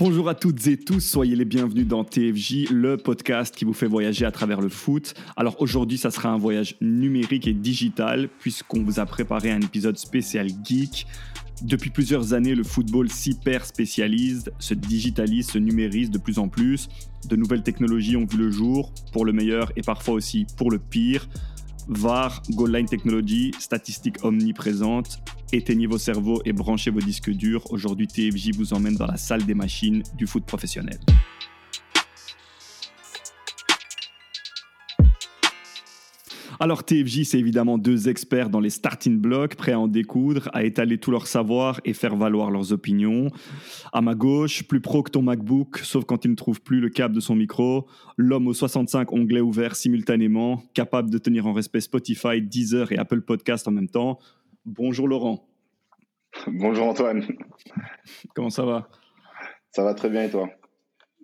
Bonjour à toutes et tous, soyez les bienvenus dans TFJ, le podcast qui vous fait voyager à travers le foot. Alors aujourd'hui, ça sera un voyage numérique et digital puisqu'on vous a préparé un épisode spécial geek. Depuis plusieurs années, le football s'hyper spécialise, se digitalise, se numérise de plus en plus. De nouvelles technologies ont vu le jour, pour le meilleur et parfois aussi pour le pire. VAR, Goal Line Technology, statistiques omniprésentes. Éteignez vos cerveaux et branchez vos disques durs. Aujourd'hui, TFJ vous emmène dans la salle des machines du foot professionnel. Alors TFJ, c'est évidemment deux experts dans les starting blocks, prêts à en découdre, à étaler tout leur savoir et faire valoir leurs opinions. À ma gauche, plus pro que ton MacBook, sauf quand il ne trouve plus le câble de son micro, l'homme aux 65 onglets ouverts simultanément, capable de tenir en respect Spotify, Deezer et Apple Podcast en même temps. Bonjour Laurent. Bonjour Antoine. Comment ça va? Ça va très bien et toi?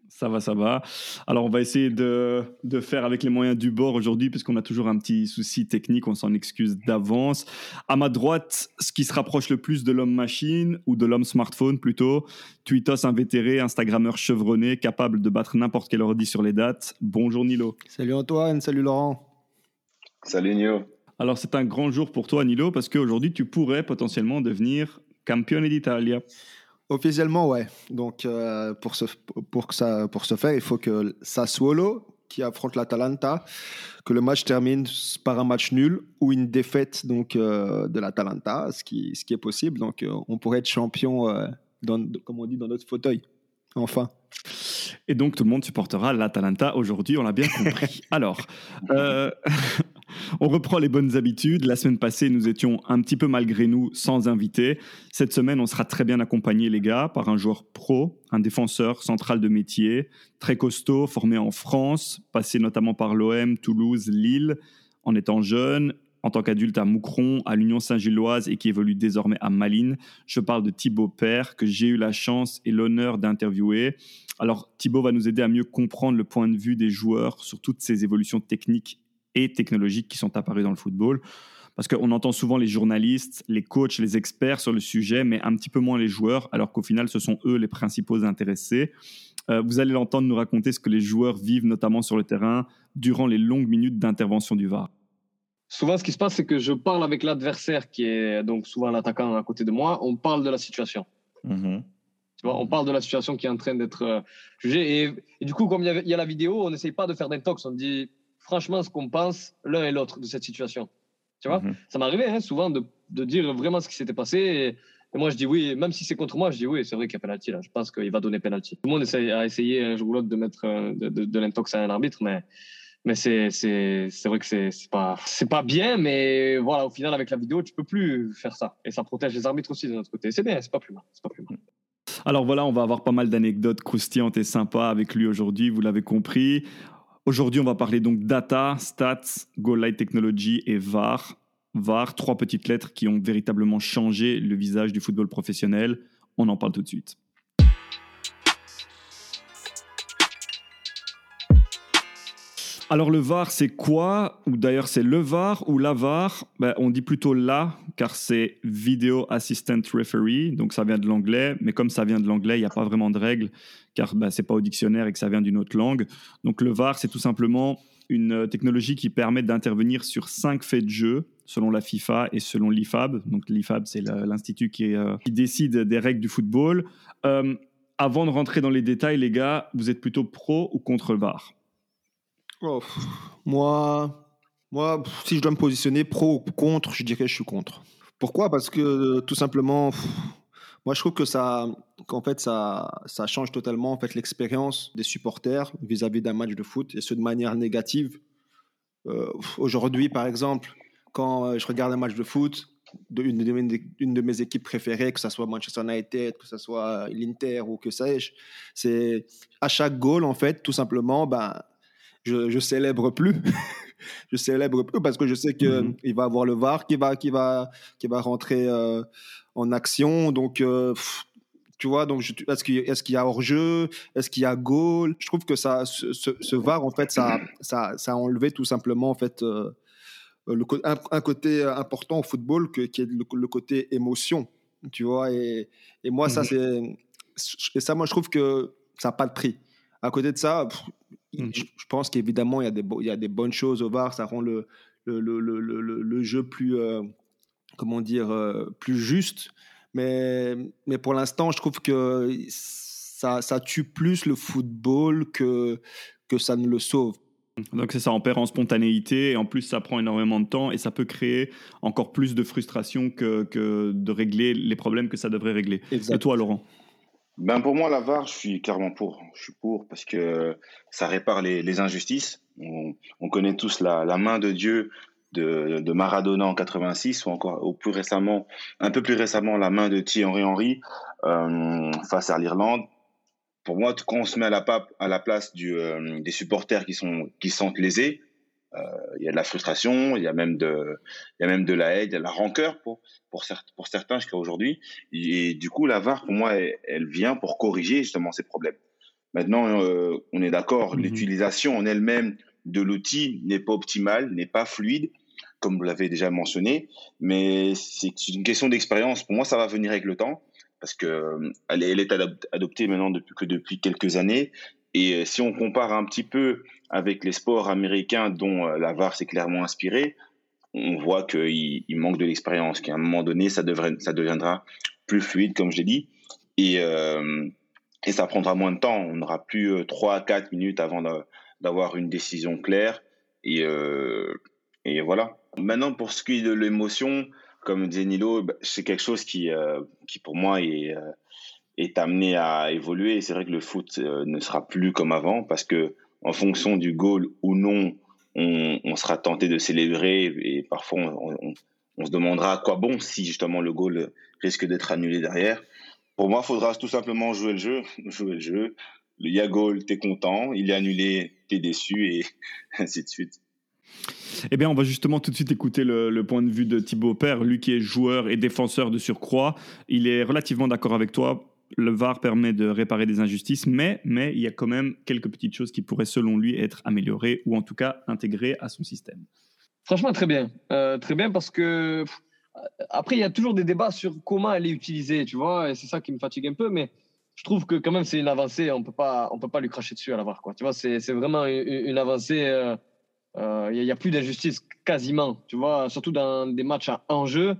Ça va, ça va. Alors, on va essayer de, de faire avec les moyens du bord aujourd'hui, puisqu'on a toujours un petit souci technique, on s'en excuse d'avance. À ma droite, ce qui se rapproche le plus de l'homme-machine, ou de l'homme smartphone plutôt, Twitos invétéré, Instagrammeur chevronné, capable de battre n'importe quel ordi sur les dates. Bonjour Nilo. Salut Antoine, salut Laurent. Salut Nilo. Alors, c'est un grand jour pour toi, Nilo, parce qu'aujourd'hui, tu pourrais potentiellement devenir campione d'Italia. Officiellement, ouais. Donc, euh, pour, ce, pour, ça, pour ce faire, il faut que Sassuolo, qui affronte l'Atalanta, que le match termine par un match nul ou une défaite donc, euh, de l'Atalanta, ce qui, ce qui est possible. Donc, euh, on pourrait être champion, dans, comme on dit, dans notre fauteuil. Enfin. Et donc, tout le monde supportera l'Atalanta aujourd'hui, on l'a bien compris. Alors, On reprend les bonnes habitudes. La semaine passée, nous étions un petit peu malgré nous sans invité. Cette semaine, on sera très bien accompagné, les gars, par un joueur pro, un défenseur central de métier, très costaud, formé en France, passé notamment par l'OM, Toulouse, Lille, en étant jeune, en tant qu'adulte à Moucron, à l'Union Saint-Gilloise et qui évolue désormais à Malines. Je parle de Thibaut Père, que j'ai eu la chance et l'honneur d'interviewer. Alors Thibaut va nous aider à mieux comprendre le point de vue des joueurs sur toutes ces évolutions techniques et technologiques qui sont apparus dans le football. Parce qu'on entend souvent les journalistes, les coachs, les experts sur le sujet, mais un petit peu moins les joueurs, alors qu'au final, ce sont eux les principaux intéressés. Euh, vous allez l'entendre nous raconter ce que les joueurs vivent, notamment sur le terrain, durant les longues minutes d'intervention du VAR. Souvent, ce qui se passe, c'est que je parle avec l'adversaire, qui est donc souvent l'attaquant à côté de moi. On parle de la situation. Mm-hmm. Tu vois, on parle de la situation qui est en train d'être euh, jugée. Et, et, du coup, comme il y, y, a la vidéo, on n'essaye pas de faire d'intox. On dit franchement ce qu'on pense l'un et l'autre de cette situation. Tu vois, mhm. ça m'arrivait hein, souvent de, de, dire vraiment ce qui s'était passé. Et, moi, je dis oui, même si c'est contre moi, je dis oui, c'est vrai qu'il y a penalty là. Je pense qu'il va donner penalty. Tout le monde essaie, a essayé un jour ou l'autre de mettre euh, de, de, l'intox à un arbitre, mais mais c'est c'est c'est vrai que c'est c'est pas c'est pas bien, mais voilà, au final avec la vidéo, tu peux plus faire ça et ça protège les arbitres aussi de notre côté. C'est bien, c'est pas plus mal. Alors voilà, on va avoir pas mal d'anecdotes croustillantes et sympas avec lui aujourd'hui, vous l'avez compris. Aujourd'hui, on va parler donc data, stats, Goal Light Technology et VAR. VAR, trois petites lettres qui ont véritablement changé le visage du football professionnel. On en parle tout de suite. Alors le VAR, c'est quoi? Ou d'ailleurs, c'est le VAR ou la VAR? Ben, On dit plutôt là, car c'est Video Assistant Referee, donc ça vient de l'anglais, mais comme ça vient de l'anglais, il n'y a pas vraiment de règles, car ben, ce n'est pas au dictionnaire et que ça vient d'une autre langue. Donc le VAR, c'est tout simplement une euh, technologie qui permet d'intervenir sur cinq faits de jeu, selon la FIFA et selon l'IFAB. Donc l'IFAB, c'est l'institut qui, euh, qui, décide des règles du football. Euh, avant de rentrer dans les détails, les gars, vous êtes plutôt pro ou contre le VAR? Oh, moi, moi, si je dois me positionner pro ou contre, je dirais que je suis contre. Pourquoi? Parce que tout simplement, moi je trouve que ça, qu'en fait ça, ça change totalement en fait l'expérience des supporters vis-à-vis d'un match de foot et ce de manière négative. Euh, aujourd'hui, par exemple, quand euh, je regarde un match de foot, de, une, de mes, une, de mes, équipes préférées, que ce soit Manchester United, que ce soit l'Inter ou que sais-je, c'est à chaque goal en fait, tout simplement, ben je, je célèbre plus. je célèbre plus parce que je sais qu'il mhm. il va avoir le VAR qui va, qui va, qui va rentrer euh, en action. Donc, euh, tu vois, donc est-ce qu'il est qu'il y a hors-jeu? Est-ce qu'il y a goal? Je trouve que ça, ce, ce, VAR, en fait, ça, ça, ça, a enlevé tout simplement en fait, euh, le, un, côté important au football que, qui est le, côté émotion. Tu vois, et, et moi, ça, mhm. c'est et ça, moi, je trouve que ça n'a pas de prix. À côté de ça, mmh je, pense qu'évidemment, il, y a des il y a des bonnes choses au VAR. Ça rend le, le, le, le, le jeu plus, euh, comment dire, euh, plus juste. Mais, mais pour l'instant, je trouve que ça, ça tue plus le football que, que ça ne le sauve. Donc c'est ça, on perd en spontanéité et en plus ça prend énormément de temps et ça peut créer encore plus de frustration que, que de régler les problèmes que ça devrait régler. Et toi Laurent? Ben pour moi, la VAR, je suis clairement pour. Je suis pour parce que ça répare les, injustices. On, on, connaît tous la, main de Dieu de, de, Maradona en 86 ou encore ou plus récemment, un peu plus récemment, la main de Thierry Henry euh, face à l'Irlande pour moi, quand on se met à la, à la place euh, des supporters qui sont qui sentent lésés, il y a de la frustration, il y a même de, il y a même de la haine, il y a de la rancœur pour pour, certains, pour certains jusqu'à aujourd'hui. Et, du coup, la VAR, pour moi, elle, vient pour corriger justement ces problèmes. Maintenant, euh, on est d'accord, mmh l'utilisation en elle-même de l'outil n'est pas optimale, n'est pas fluide, comme vous l'avez déjà mentionné, mais c'est une question d'expérience. Pour moi, ça va venir avec le temps parce que euh, elle est, adoptée maintenant depuis que depuis quelques années. Et euh, si on compare un petit peu avec les sports américains dont euh, la VAR s'est clairement inspirée, on voit qu'il il manque de l'expérience, qu'à un moment donné, ça, devrait, ça deviendra plus fluide, comme je l'ai dit, et, et ça prendra moins de temps. On n'aura plus 3 à 4 minutes avant d'avoir une décision claire. Et, et voilà. Maintenant, pour ce qui est de l'émotion, comme disait Nilo, bah, c'est quelque chose qui, euh, qui pour moi est, euh, est amené à évoluer. C'est vrai que le foot euh, ne sera plus comme avant parce que en fonction du goal ou non, on, sera tenté de célébrer et parfois on, se demandera à quoi bon si justement le goal risque d'être annulé derrière. Pour moi, il faudra tout simplement jouer le jeu, jouer le jeu. Il y a goal, t'es content. Il est annulé, t'es déçu et ainsi de suite. Eh bien, on va justement tout de suite écouter le, point de vue de Thibaut Père, lui qui est joueur et défenseur de surcroît. Il est relativement d'accord avec toi. Le VAR permet de réparer des injustices, mais, mais il y a quand même quelques petites choses qui pourraient, selon lui, être améliorées ou en tout cas intégrées à son système. Franchement, très bien. Euh, très bien parce que après, il y a toujours des débats sur comment elle est utilisée, tu vois, et c'est ça qui me fatigue un peu, mais je trouve que quand même c'est une avancée, on peut peut pas lui cracher dessus à la VAR, quoi. Tu vois, c'est vraiment une, avancée. Euh, il euh, n'y a, plus d'injustice quasiment, tu vois, surtout dans des matchs à enjeu.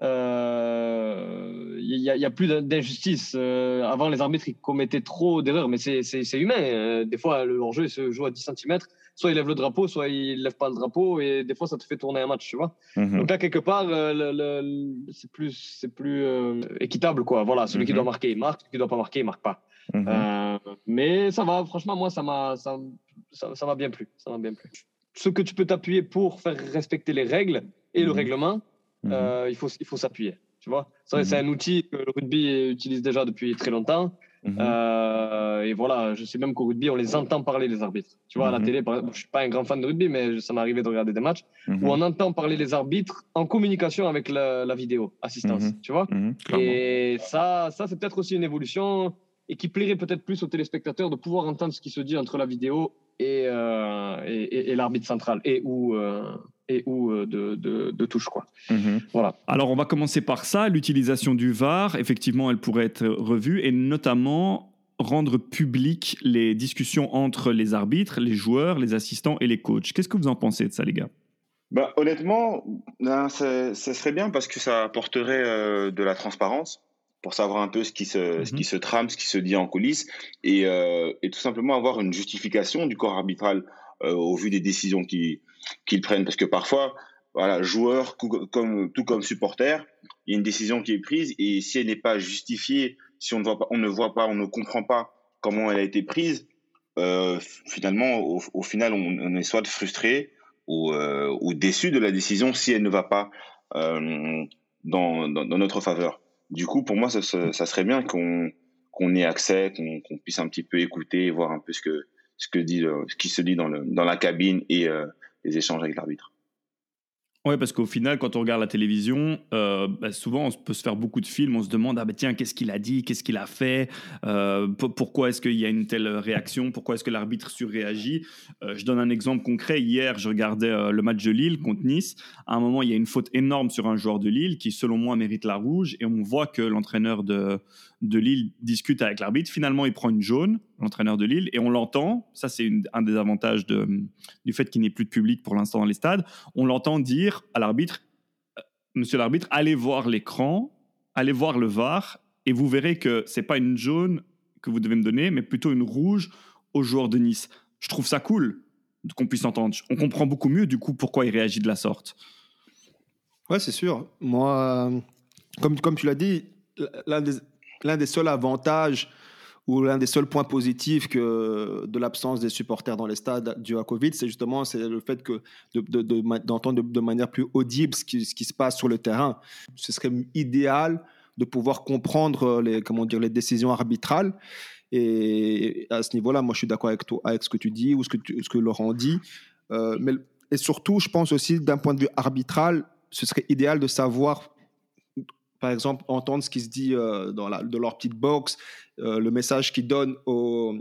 Il euh, n'y a, a, plus d'injustice. Euh, avant, les arbitres ils commettaient trop d'erreurs, mais c'est humain. des fois, le jeu se joue à 10 cm. Soit il lève le drapeau, soit il ne lève pas le drapeau, et des fois, ça te fait tourner un match, tu vois. Mhm. Donc là, quelque part, c'est plus, plus équitable, quoi. Voilà, celui qui mhm. doit marquer, il marque, celui qui ne doit pas marquer, il ne marque pas. Mhm. mais ça va, franchement, moi, ça m'a ça, ça, ça bien plu. Ça m'a bien plu ce que tu peux t'appuyer pour faire respecter les règles et le règlement, mhm. euh, il faut, il faut s'appuyer. Tu vois, c'est mhm. un outil que le rugby utilise déjà depuis très longtemps. Euh, et voilà, je sais même qu'au rugby, on les entend parler, les arbitres. Tu vois, à la télé, par exemple, je suis pas un grand fan de rugby, mais ça m'est arrivé de regarder des matchs où on entend parler les arbitres en communication avec la, la vidéo assistance. Tu vois Et ça, ça c'est peut-être aussi une évolution et qui plairait peut-être plus aux téléspectateurs de pouvoir entendre ce qui se dit entre la vidéo euh, et, et, l'arbitre central et ou euh, et ou euh, de, de, touche quoi. Mhm. Voilà. Alors on va commencer par ça, l'utilisation du VAR. Effectivement, elle pourrait être revue et notamment rendre public les discussions entre les arbitres, les joueurs, les assistants et les coachs. Qu'est-ce que vous en pensez de ça, les gars? Bah, honnêtement, ben, ça, serait bien parce que ça apporterait de la transparence pour savoir un peu ce qui se, ce qui mhm. se trame, ce qui se dit en coulisses, et, euh, et tout simplement avoir une justification du corps arbitral euh, au vu des décisions qu'ils prennent. Parce que parfois, voilà, joueur comme, tout comme supporter, il y a une décision qui est prise, et si elle n'est pas justifiée, si on ne, voit pas, on ne voit pas, on ne comprend pas comment elle a été prise, euh, finalement, au, au, final, on, est soit frustré ou, euh, ou déçu de la décision si elle ne va pas euh, dans, dans, notre faveur. Du coup, pour moi, ça, serait bien qu'on ait accès, qu'on puisse un petit peu écouter voir un peu ce que ce que dit ce qui se dit dans, le, dans la cabine et euh, les échanges avec l'arbitre. Oui, parce qu'au final, quand on regarde la télévision, euh, bah, souvent on peut se faire beaucoup de films, on se demande ah bah tiens qu'est-ce qu'il a dit, qu'est-ce qu'il a fait, euh, pourquoi est-ce qu'il y a une telle réaction, pourquoi est-ce que l'arbitre surréagit? Euh, je donne un exemple concret. Hier, je regardais le match de Lille contre Nice. À un moment, il y a une faute énorme sur un joueur de Lille qui, selon moi, mérite la rouge, et on voit que l'entraîneur de de Lille discute avec l'arbitre. Finalement, il prend une jaune, l'entraîneur de Lille, et on l'entend. Ça, c'est un des avantages du fait qu'il n'y ait plus de public pour l'instant dans les stades. On l'entend dire à l'arbitre euh, Monsieur l'arbitre, allez voir l'écran, allez voir le VAR, et vous verrez que c'est pas une jaune que vous devez me donner, mais plutôt une rouge au joueur de Nice. Je trouve ça cool qu'on puisse entendre. On comprend beaucoup mieux du coup pourquoi il réagit de la sorte. Ouais, c'est sûr. Moi, comme, comme tu l'as dit, l'un des, l'un des seuls avantages ou l'un des seuls points positifs de l'absence des supporters dans les stades dû à Covid, c'est justement le fait d'entendre de, manière plus audible ce qui, se passe sur le terrain. Ce serait idéal de pouvoir comprendre les, comment dire, les décisions arbitrales. Et à ce niveau-là, moi, je suis d'accord avec avec ce que tu dis ou ce que, ce que Laurent dit. Euh, mais, et surtout, je pense aussi d'un point de vue arbitral, ce serait idéal de savoir par exemple, entendre ce qui se dit euh, dans la, de leur petite box, euh, le message qu'ils donnent au,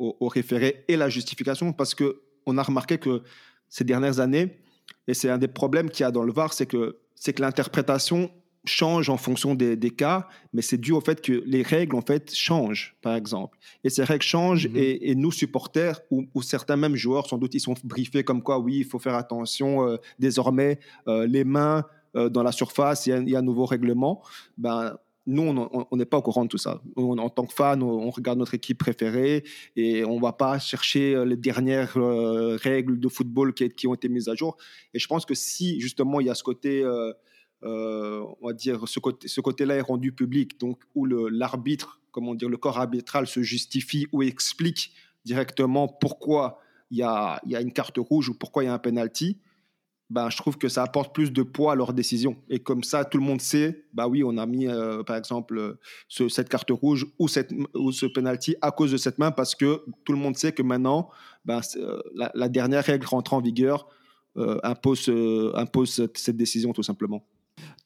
au, référé et la justification, parce qu'on a remarqué que ces dernières années, et c'est un des problèmes qu'il y a dans le VAR, c'est que, c'est que l'interprétation change en fonction des, des cas, mais c'est dû au fait que les règles, en fait, changent, par exemple. Et ces règles changent, mm-hmm. et, nous, supporters, ou, certains même joueurs, sans doute, ils sont briefés comme quoi, oui, il faut faire attention, euh, désormais, les mains euh, dans la surface, il y, a, un nouveau règlement, ben, nous, on n'est pas au courant de tout ça. en tant que fan, on, regarde notre équipe préférée et on ne va pas chercher euh, les dernières euh, règles de football qui, ont été mises à jour. Et je pense que si, justement, il y a ce côté, on va dire, ce côté-là est rendu public, donc où l'arbitre, comment dire, le corps arbitral se justifie ou explique directement pourquoi il y a, y a, une carte rouge ou pourquoi il y a un penalty, bah, je trouve que ça apporte plus de poids à leur décision. Et comme ça, tout le monde sait, bah oui, on a mis, euh, par exemple, cette carte rouge ou, ce penalty à cause de cette main, parce que tout le monde sait que maintenant, bah, la, dernière règle rentre en vigueur, euh, impose, impose cette décision tout simplement.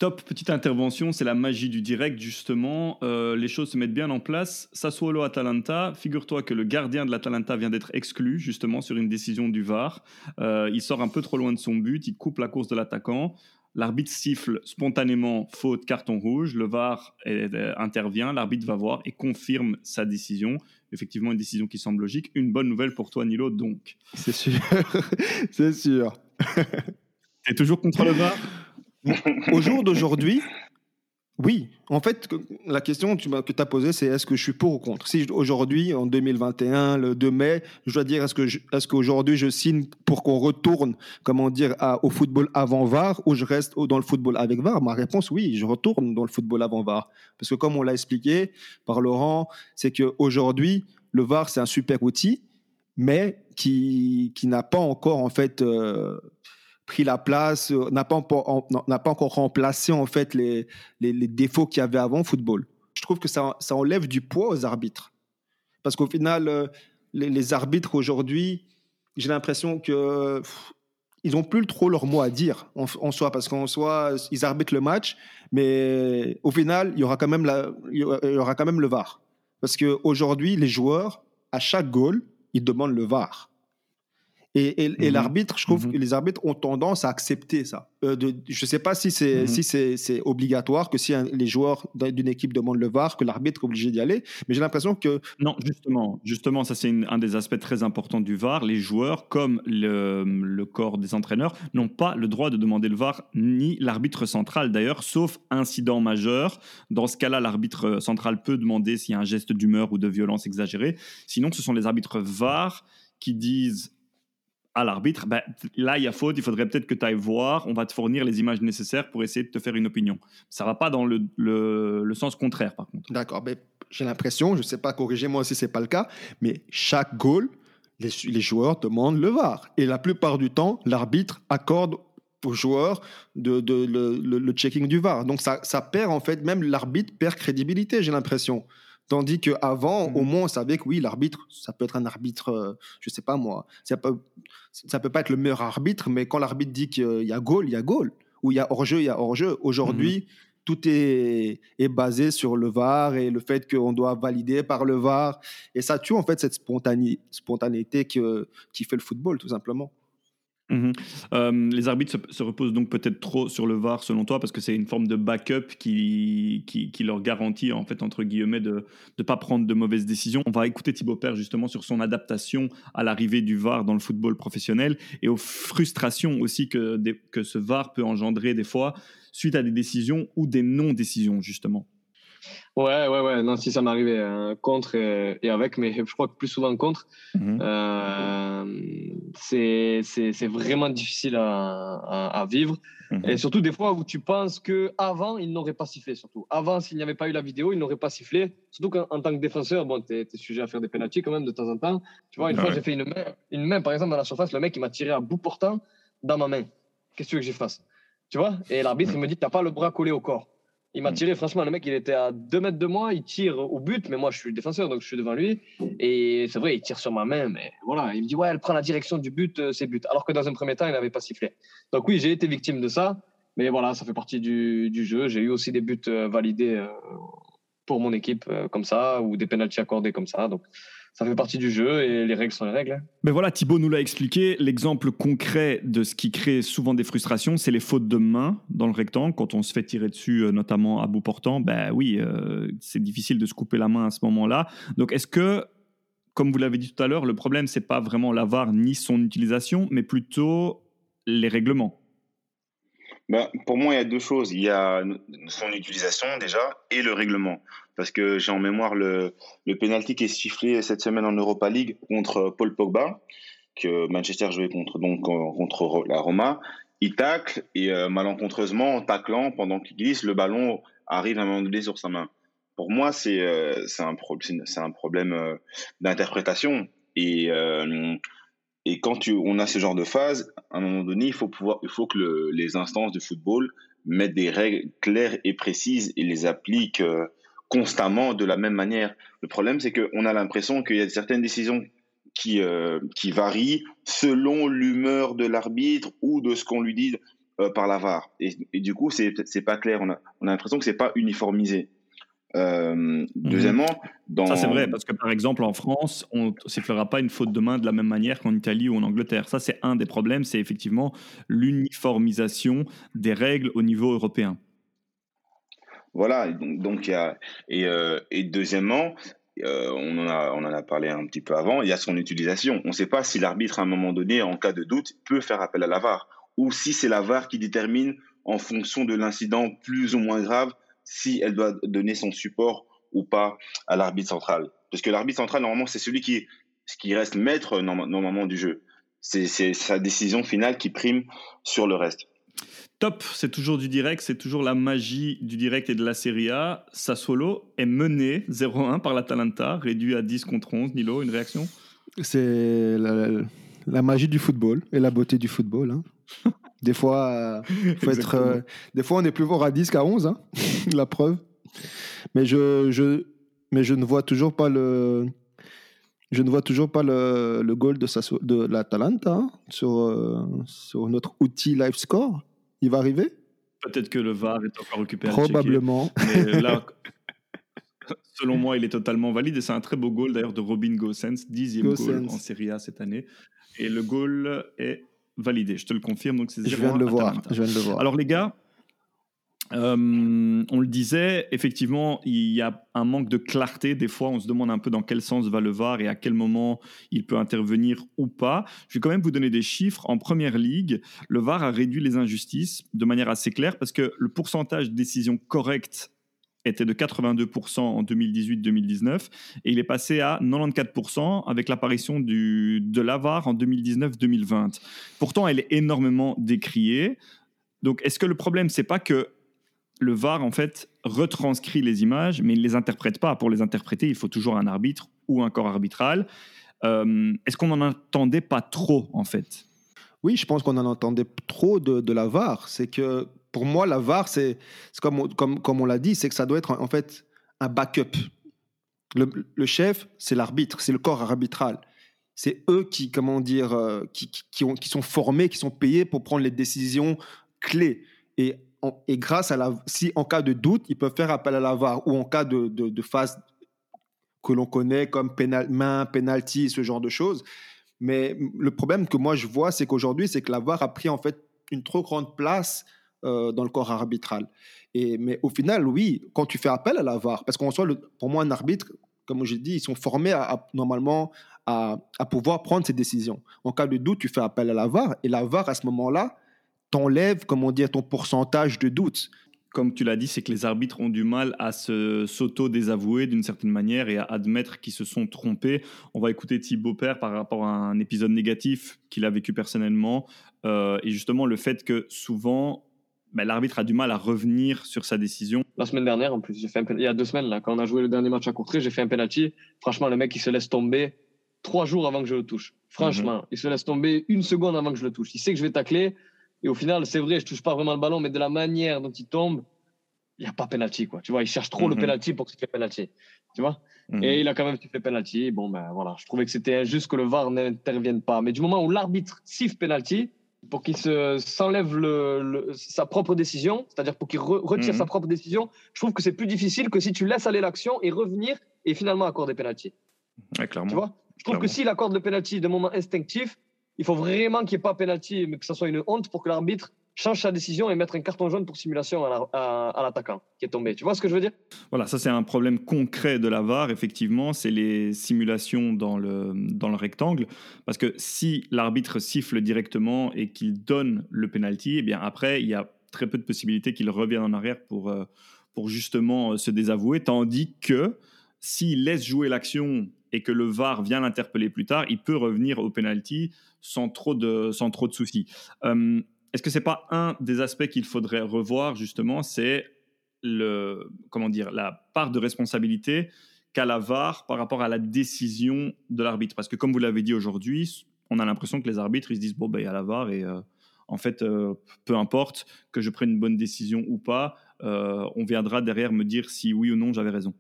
Top petite intervention, c'est la magie du direct justement. Euh, les choses se mettent bien en place. Sassuolo Atalanta, figure-toi que le gardien de l'Atalanta vient d'être exclu justement sur une décision du VAR. Euh, il sort un peu trop loin de son but, il coupe la course de l'attaquant. L'arbitre siffle spontanément faute, carton rouge. Le VAR euh, intervient, l'arbitre va voir et confirme sa décision. Effectivement, une décision qui semble logique. Une bonne nouvelle pour toi, Nilo, donc. C'est sûr, c'est sûr. T'es toujours contre le VAR? Au jour d'aujourd'hui, oui. En fait, la question que tu as posée, c'est est-ce que je suis pour ou contre? Si aujourd'hui, en 2021, le 2 mai, je dois dire est-ce qu'aujourd'hui je signe pour qu'on retourne, comment dire, au football avant VAR ou je reste dans le football avec VAR Ma réponse, oui, je retourne dans le football avant VAR. Parce que comme on l'a expliqué par Laurent, c'est qu'aujourd'hui, le VAR, c'est un super outil, mais qui, qui n'a pas encore, en fait, euh, pris la place, euh, n'a pas, encore remplacé en fait les, défauts qu'il y avait avant football. Je trouve que ça, ça enlève du poids aux arbitres. Parce qu'au final, euh, les, arbitres aujourd'hui, j'ai l'impression que n'ont plus trop leur mot à dire en, soi, parce qu'en soi, ils arbitrent le match, mais au final, il y aura quand même, il y aura quand même le VAR. Parce qu'aujourd'hui, les joueurs, à chaque goal, ils demandent le VAR. Et, et, mhm. l'arbitre, je trouve mhm. que les arbitres ont tendance à accepter ça. Euh, de, je ne sais pas si c'est mhm. si c'est obligatoire, que si les joueurs d'une équipe demandent le VAR, que l'arbitre est obligé d'y aller. Mais j'ai l'impression que... Non, justement, justement ça c'est un des aspects très importants du VAR. Les joueurs, comme le, le corps des entraîneurs, n'ont pas le droit de demander le VAR, ni l'arbitre central d'ailleurs, sauf incident majeur. Dans ce cas-là, l'arbitre central peut demander s'il y a un geste d'humeur ou de violence exagéré. Sinon, ce sont les arbitres VAR qui disent à l'arbitre, ben, là, il y a faute, il faudrait peut-être que tu ailles voir, on va te fournir les images nécessaires pour essayer de te faire une opinion. Ça va pas dans le, le, sens contraire, par contre. D'accord, mais j'ai l'impression, je ne sais pas, corrigez-moi si ce n'est pas le cas, mais chaque goal, les, joueurs demandent le VAR. Et la plupart du temps, l'arbitre accorde aux joueurs de le, le, checking du VAR. Donc ça, ça perd, en fait, même l'arbitre perd crédibilité, j'ai l'impression. Tandis qu'avant, au mmh. moins, on savait que oui, l'arbitre, ça peut être un arbitre, je euh, je sais pas moi, ça peut, ça peut pas être le meilleur arbitre, mais quand l'arbitre dit qu'il y a goal, il y a goal. Ou il y a hors-jeu, il y a hors-jeu. Aujourd'hui, mmh. tout est, est, basé sur le VAR et le fait qu'on doit valider par le VAR. Et ça tue en fait cette spontanéité qui fait le football, tout simplement. Mhm. Euh, les arbitres se, reposent donc peut-être trop sur le VAR selon toi parce que c'est une forme de backup qui, leur garantit en fait entre guillemets de ne pas prendre de mauvaises décisions. On va écouter Thibaut Père justement sur son adaptation à l'arrivée du VAR dans le football professionnel et aux frustrations aussi que, que ce VAR peut engendrer des fois suite à des décisions ou des non-décisions justement. Ouais, ouais, ouais. Non, si ça m'arrivait hein, contre et, avec, mais je crois que plus souvent contre. Mhm. Euh, c'est vraiment difficile à, à, vivre. Mhm. Et surtout des fois où tu penses que avant il n'aurait pas sifflé, surtout. Avant, s'il n'y avait pas eu la vidéo, il n'aurait pas sifflé. Surtout qu'en tant que défenseur, bon, tu es, sujet à faire des pénalties quand même de temps en temps. Tu vois, une fois, j'ai fait une main, une main, par exemple, dans la surface, le mec, il m'a tiré à bout portant dans ma main. Qu'est-ce que tu veux que j'y fasse? Tu vois? Et l'arbitre, il me dit, tu n'as pas le bras collé au corps. Il m'a mm. tiré, franchement, le mec, il était à 2 mètres de moi, il tire au but, mais moi, je suis défenseur, donc je suis devant lui. Et c'est vrai, il tire sur ma main, mais voilà, il me dit, ouais, elle prend la direction du but, euh, c'est but. Alors que dans un premier temps, il n'avait pas sifflé. Donc oui, j'ai été victime de ça, mais voilà, ça fait partie du, du jeu. J'ai eu aussi des buts euh, validés euh, pour mon équipe comme ça, ou des pénalties accordés comme ça. Donc ça fait partie du jeu et les règles sont les règles. Hein. Mais voilà, Thibaut nous l'a expliqué. L'exemple concret de ce qui crée souvent des frustrations, c'est les fautes de main dans le rectangle. Quand on se fait tirer dessus, euh, notamment à bout portant, ben oui, euh, c'est difficile de se couper la main à ce moment-là. Donc est-ce que, comme vous l'avez dit tout à l'heure, le problème, c'est pas vraiment la VAR ni son utilisation, mais plutôt les règlements? Ben, pour moi, il y a deux choses. Il y a son utilisation déjà et le règlement parce que j'ai en mémoire le, le penalty qui est sifflé cette semaine en Europa League contre Paul Pogba, que Manchester jouait contre, donc, contre la Roma. Il tacle et euh, malencontreusement, en taclant, pendant qu'il glisse, le ballon arrive à un moment donné sur sa main. Pour moi, c'est euh, un, c'est un problème euh, d'interprétation. Et, et quand tu, on a ce genre de phase, à un moment donné, il faut, pouvoir, il faut que les instances de football mettent des règles claires et précises et les appliquent constamment de la même manière. Le problème, c'est qu'on a l'impression qu'il y a certaines décisions qui, euh, qui varient selon l'humeur de l'arbitre ou de ce qu'on lui dit euh, par la VAR. Et, du coup, c'est n'est pas clair. On a, on a l'impression que c'est pas uniformisé. Euh, mhm. Deuxièmement, dans... Ça, c'est vrai, parce que par exemple, en France, on ne sifflera pas une faute de main de la même manière qu'en Italie ou en Angleterre. Ça, c'est un des problèmes, c'est effectivement l'uniformisation des règles au niveau européen. Voilà, donc il y a et, euh, et deuxièmement, euh, on en a on en a parlé un petit peu avant, il y a son utilisation. On ne sait pas si l'arbitre à un moment donné, en cas de doute, peut faire appel à la VAR ou si c'est la VAR qui détermine en fonction de l'incident plus ou moins grave si elle doit donner son support ou pas à l'arbitre central. Parce que l'arbitre central normalement c'est celui qui qui reste maître normalement du jeu. C'est sa décision finale qui prime sur le reste. Top, c'est toujours du direct, c'est toujours la magie du direct et de la Serie A. Sassuolo est mené 0-1 par l'Atalanta, réduit à 10 contre 11. Nilo, une réaction? C'est la, magie du football et la beauté du football. Hein. Des fois, euh, faut être, euh, des fois, on est plus fort à 10 qu'à 11, hein. la preuve. Mais je, je, mais je ne vois toujours pas le, je ne vois toujours pas le, le goal de, de l'Atalanta hein, sur, euh, sur notre outil live score. Il va arriver? Peut-être que le VAR est encore occupé à Probablement. Mais là, selon moi, il est totalement valide. Et c'est un très beau goal d'ailleurs de Robin Gosens, dixième goal en Serie A cette année. Et le goal est validé, je te le confirme. Donc c'est je viens de le voir. Je viens de le voir. Alors les gars, euh, on le disait, effectivement, il y a un manque de clarté. Des fois, on se demande un peu dans quel sens va le VAR et à quel moment il peut intervenir ou pas. Je vais quand même vous donner des chiffres. En première ligue, le VAR a réduit les injustices de manière assez claire parce que le pourcentage de décisions correctes était de 82% en 2018-2019 et il est passé à 94% avec l'apparition de la VAR en 2019-2020. Pourtant, elle est énormément décriée. Donc, est-ce que le problème, c'est pas que le VAR, en fait, retranscrit les images, mais il ne les interprète pas. Pour les interpréter, il faut toujours un arbitre ou un corps arbitral. Euh, est-ce qu'on n'en entendait pas trop, en fait? Oui, je pense qu'on en entendait trop de, la VAR. C'est que, pour moi, la VAR, c'est comme, comme, comme on l'a dit, c'est que ça doit être, en fait, un backup. Le, chef, c'est l'arbitre, c'est le corps arbitral. C'est eux qui, comment dire, euh, qui, qui, ont, qui, sont formés, qui sont payés pour prendre les décisions clés. Et, et grâce à la, si en cas de doute, ils peuvent faire appel à la VAR ou en cas de, de, phase que l'on connaît comme pénal, main, penalty, ce genre de choses. Mais le problème que moi je vois, c'est qu'aujourd'hui, c'est que la VAR a pris en fait une trop grande place euh, dans le corps arbitral. Et, mais au final, oui, quand tu fais appel à la VAR, parce qu'en soit, pour moi, un arbitre, comme j'ai dit, ils sont formés à, normalement à, à, pouvoir prendre ces décisions. En cas de doute, tu fais appel à la VAR, et la VAR, à ce moment-là, t'enlève, comment dire, ton pourcentage de doute comme tu l'as dit, c'est que les arbitres ont du mal à se s'auto-désavouer d'une certaine manière et à admettre qu'ils se sont trompés. On va écouter Thibaut Père par rapport à un épisode négatif qu'il a vécu personnellement. Euh, et justement, le fait que souvent, ben, l'arbitre a du mal à revenir sur sa décision. La semaine dernière, en plus, j'ai fait il y a deux semaines, là, quand on a joué le dernier match à Courtrai, j'ai fait un penalty. Franchement, le mec, il se laisse tomber trois jours avant que je le touche. Franchement, mhm. il se laisse tomber une seconde avant que je le touche. Il sait que je vais tacler. Et au final, c'est vrai, je touche pas vraiment le ballon, mais de la manière dont il tombe, il n'y a pas penalty, quoi. Tu vois, il cherche trop le mhm. penalty pour qu'il fait penalty. Tu vois? Mhm. Et il a quand même fait penalty. Bon, ben voilà, je trouvais que c'était injuste que le VAR n'intervienne pas. Mais du moment où l'arbitre siffle penalty, pour qu'il s'enlève le, sa propre décision, c'est-à-dire pour qu'il retire sa mhm. propre décision, je trouve que c'est plus difficile que si tu laisses aller l'action et revenir et finalement accorder penalty. clairement. Tu vois? Je trouve que s'il accorde le penalty de moment instinctif, il faut vraiment qu'il n'y ait pas penalty, mais que ça soit une honte pour que l'arbitre change sa décision et mettre un carton jaune pour simulation à l'attaquant qui est tombé. Tu vois ce que je veux dire? Voilà, ça c'est un problème concret de la VAR, effectivement, c'est les simulations dans le, dans le rectangle. Parce que si l'arbitre siffle directement et qu'il donne le penalty, eh bien après, il y a très peu de possibilités qu'il revienne en arrière pour, euh, pour justement euh, se désavouer. Tandis que s'il laisse jouer l'action et que le VAR vient l'interpeller plus tard, il peut revenir au penalty sans trop de, sans trop de soucis. Euh, est-ce que c'est pas un des aspects qu'il faudrait revoir justement, c'est la part de responsabilité qu'a la VAR par rapport à la décision de l'arbitre? Parce que comme vous l'avez dit aujourd'hui, on a l'impression que les arbitres ils se disent bon ben il y a la VAR et euh, en fait euh, peu importe que je prenne une bonne décision ou pas, on viendra derrière me dire si oui ou non j'avais raison.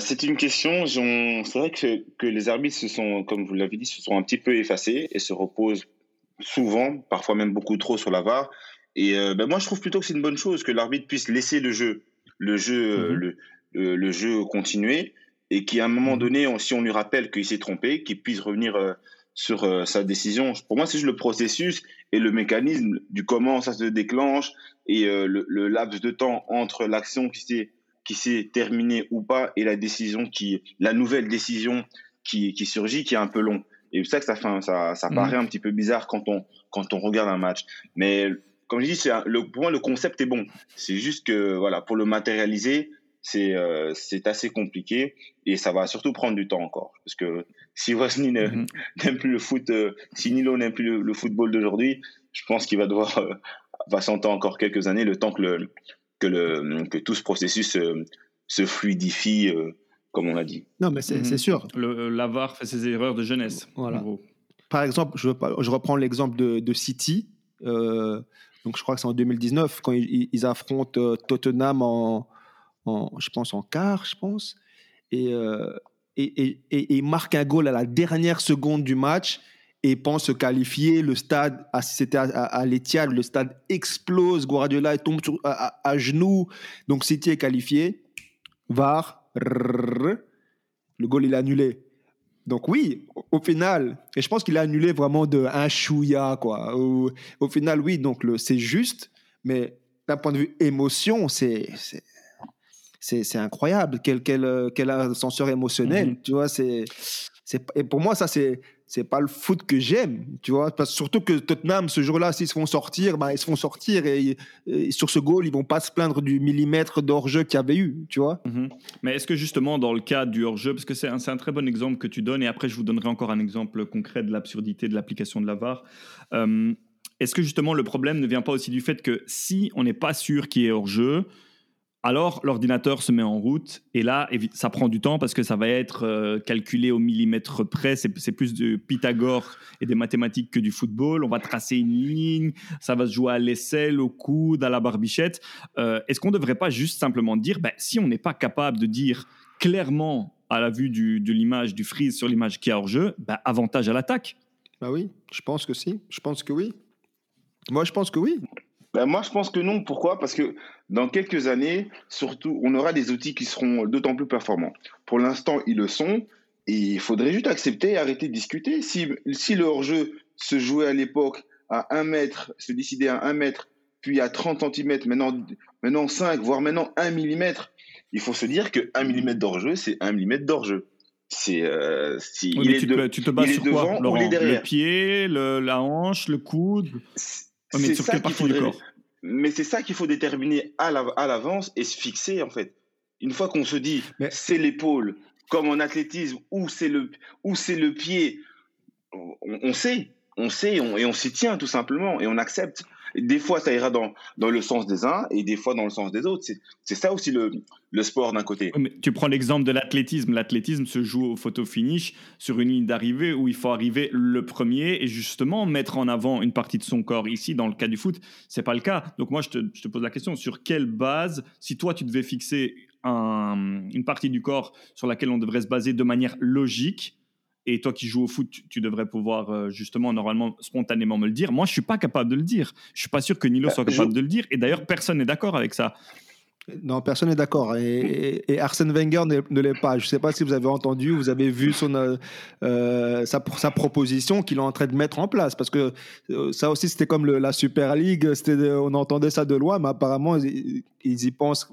C'est une question. C'est vrai que, que, les arbitres se sont, comme vous l'avez dit, se sont un petit peu effacés et se reposent souvent, parfois même beaucoup trop sur la VAR. Et euh, ben moi, je trouve plutôt que c'est une bonne chose que l'arbitre puisse laisser le jeu, le jeu, euh, mhm. le, le, jeu continuer, et qu'à un moment mhm. donné, si on lui rappelle qu'il s'est trompé, qu'il puisse revenir euh, sur sa décision. Pour moi, c'est juste le processus et le mécanisme du comment ça se déclenche et le, le, laps de temps entre l'action qui s'est qui s'est terminée ou pas et la décision qui, la nouvelle décision qui, qui surgit, qui est un peu long. Et c'est ça que ça, fait, ça, ça mm. paraît un petit peu bizarre quand on, quand on regarde un match. Mais comme je dis, c'est le, pour moi, le concept est bon. C'est juste que voilà, pour le matérialiser, c'est euh, c'est assez compliqué et ça va surtout prendre du temps encore. Parce que si Wesley mm-hmm. n'aime plus le foot, euh, si Nilo n'aime plus le, football d'aujourd'hui, je pense qu'il va devoir euh, va s'entendre encore quelques années le temps que, le, que, le, que tout ce processus se fluidifie comme on l'a dit. Non, mais c'est mhm. sûr. Le, L'avare fait ses erreurs de jeunesse. Voilà. Par exemple, je, je reprends l'exemple de, de, City. Euh, donc, je crois que c'est en 2019 quand ils, affrontent euh, Tottenham en, en, je pense, en quart, je pense. Euh, et, et, et, et, ils marquent un goal à la dernière seconde du match et pensent se qualifier. Le stade, c'était à, à, l'Etihad, le stade explose. Guardiola tombe à, à, genoux. Donc City est qualifié. VAR, le goal il est annulé. Donc oui, au, final, et je pense qu'il a annulé vraiment de un chouïa quoi. Au, au, final, oui, donc c'est juste, mais d'un point de vue émotion, c'est c'est incroyable. Quel, quel, quel ascenseur émotionnel, mhm. tu vois. C'est et pour moi, ça c'est c'est pas le foot que j'aime, tu vois. Surtout que Tottenham, ce jour-là, s'ils se font sortir, bah, ils se font sortir et, sur ce goal, ils vont pas se plaindre du millimètre d'hors-jeu qu'il y avait eu, tu vois. Mhm. Mais est-ce que justement, dans le cas du hors-jeu, parce que c'est un, un, très bon exemple que tu donnes, et après, je vous donnerai encore un exemple concret de l'absurdité de l'application de la VAR. Euh, est-ce que justement, le problème ne vient pas aussi du fait que si on n'est pas sûr qu'il y ait hors-jeu, Alors, l'ordinateur se met en route et là, ça prend du temps parce que ça va être euh, calculé au millimètre près. C'est plus de Pythagore et des mathématiques que du football. On va tracer une ligne, ça va se jouer à l'aisselle, au coude, à la barbichette. Euh, est-ce qu'on ne devrait pas juste simplement dire, ben, si on n'est pas capable de dire clairement à la vue de l'image, du freeze sur l'image qui est hors jeu, ben, avantage à l'attaque? Bah oui, je pense que si. Je pense que oui. Moi, je pense que oui. Ben moi, je pense que non. Pourquoi? Parce que dans quelques années, surtout, on aura des outils qui seront d'autant plus performants. Pour l'instant, ils le sont. Et il faudrait juste accepter et arrêter de discuter. Si, si le hors-jeu se jouait à l'époque à 1 mètre, se décidait à 1 mètre, puis à 30 cm, maintenant, maintenant 5, voire maintenant 1 mm, il faut se dire que 1 mm d'hors-jeu, c'est 1 mm d'hors-jeu. C'est, euh, si il est tu, te, tu te bases sur quoi, Laurent, Le pied, le, la hanche, le coude? Mais sur quelle partie du corps Mais c'est ça qu'il faut déterminer à l'avance et se fixer, en fait. Une fois qu'on se dit, c'est l'épaule, comme en athlétisme, ou c'est le, le pied, on, sait, on sait et on s'y tient tout simplement et on accepte. Des fois, ça ira dans, le sens des uns et des fois dans le sens des autres. C'est ça aussi le, sport d'un côté. tu prends l'exemple de l'athlétisme. L'athlétisme se joue au photo finish sur une ligne d'arrivée où il faut arriver le premier et justement mettre en avant une partie de son corps. Ici, dans le cas du foot, c'est pas le cas. Donc moi, je te, pose la question sur quelle base, si toi tu devais fixer un, une partie du corps sur laquelle on devrait se baser de manière logique, et toi qui joues au foot, tu, devrais pouvoir euh, justement, normalement, spontanément me le dire. Moi, je suis pas capable de le dire. Je suis pas sûr que Nilo bah, soit capable de le dire. Et d'ailleurs, personne n'est d'accord avec ça. Non, personne n'est d'accord. Et, Arsène Wenger ne, l'est pas. Je ne sais pas si vous avez entendu, vous avez vu son, euh, euh, sa, sa, proposition qu'il est en train de mettre en place. Parce que ça aussi, c'était comme la Super League. On entendait ça de loin, mais apparemment, ils, y pensent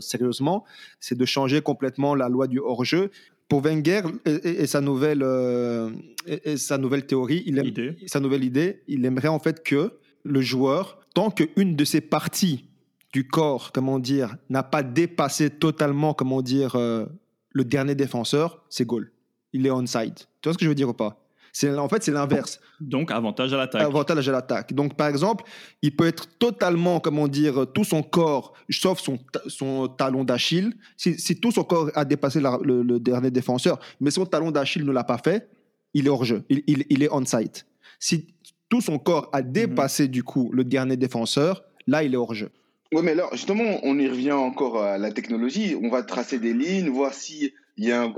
sérieusement. C'est de changer complètement la loi du hors-jeu pour Wenger et, sa nouvelle euh, et, sa nouvelle théorie, il sa nouvelle idée, il aimerait en fait que le joueur, tant qu'une de ses parties du corps, comment dire, n'a pas dépassé totalement, comment dire, euh, le dernier défenseur, c'est goal. Il est onside. Tu vois ce que je veux dire ou pas? En fait, c'est l'inverse. Donc, avantage à l'attaque. Avantage à l'attaque. Donc, par exemple, il peut être totalement, comment dire, tout son corps, sauf son, son talon d'Achille. Si, tout son corps a dépassé le, dernier défenseur, mais son talon d'Achille ne l'a pas fait, il est hors jeu. Il, il, est on-site. Si tout son corps a mhm. dépassé, du coup, le dernier défenseur, là, il est hors jeu. Oui, mais alors, justement, on y revient encore à la technologie. On va tracer des lignes, voir s'il y a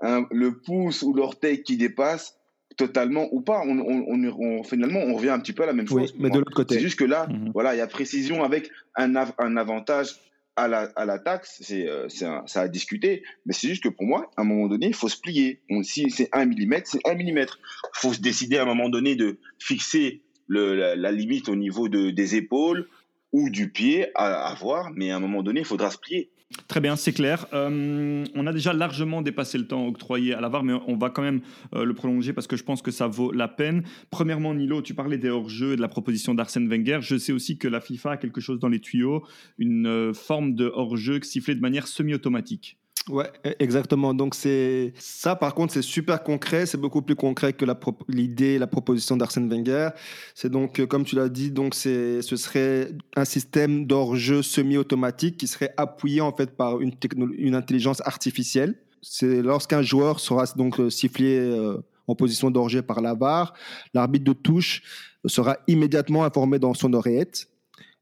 le pouce ou l'orteil qui dépasse totalement ou pas. On, on, finalement, on revient un petit peu à la même chose. mais de l'autre côté. C'est juste que là, mhm. voilà, il y a précision avec un, un avantage à la, à la taxe, c'est, euh, ça a discuté, mais c'est juste que pour moi, à un moment donné, il faut se plier. si c'est 1 mm, c'est 1 mm. Il faut se décider à un moment donné de fixer le, la, limite au niveau de, des épaules ou du pied à, à voir, mais à un moment donné, il faudra se plier. Très bien, c'est clair. Euh, on a déjà largement dépassé le temps octroyé à la VAR, mais on va quand même euh, le prolonger parce que je pense que ça vaut la peine. Premièrement, Nilo, tu parlais des hors-jeux et de la proposition d'Arsène Wenger. Je sais aussi que la FIFA a quelque chose dans les tuyaux, une euh, forme de hors-jeu sifflé de manière semi-automatique. Ouais, e, exactement. Donc c'est ça. Par contre, c'est super concret. C'est beaucoup plus concret que l'idée, la, proposition d'Arsène Wenger. C'est donc, euh, comme tu l'as dit, donc c'est, ce serait un système d'hors-jeu semi-automatique qui serait appuyé en fait par une, une intelligence artificielle. C'est lorsqu'un joueur sera donc euh, sifflé euh, en position d'hors-jeu par la barre, l'arbitre de touche sera immédiatement informé dans son oreillette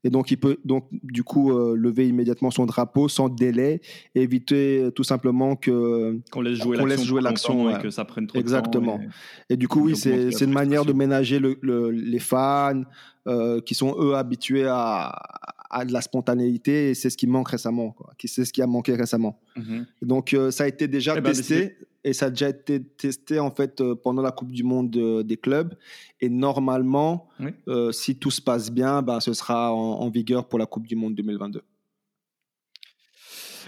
et donc, il peut donc du coup euh, lever immédiatement son drapeau sans délai, éviter euh, tout simplement que qu'on laisse jouer l'action et que ça prenne trop Exactement. de temps. Et, du coup, oui, c'est une manière de ménager le, les fans euh, qui sont eux habitués à, à de la spontanéité et c'est ce qui manque récemment, quoi. C'est ce qui a manqué récemment. Mm-hmm. Donc, ça a été déjà eh ben, testé et ça a déjà été testé en fait euh, pendant la Coupe du Monde euh, des clubs. Et normalement, euh, si tout se passe bien, ben, ce sera en, vigueur pour la Coupe du Monde 2022.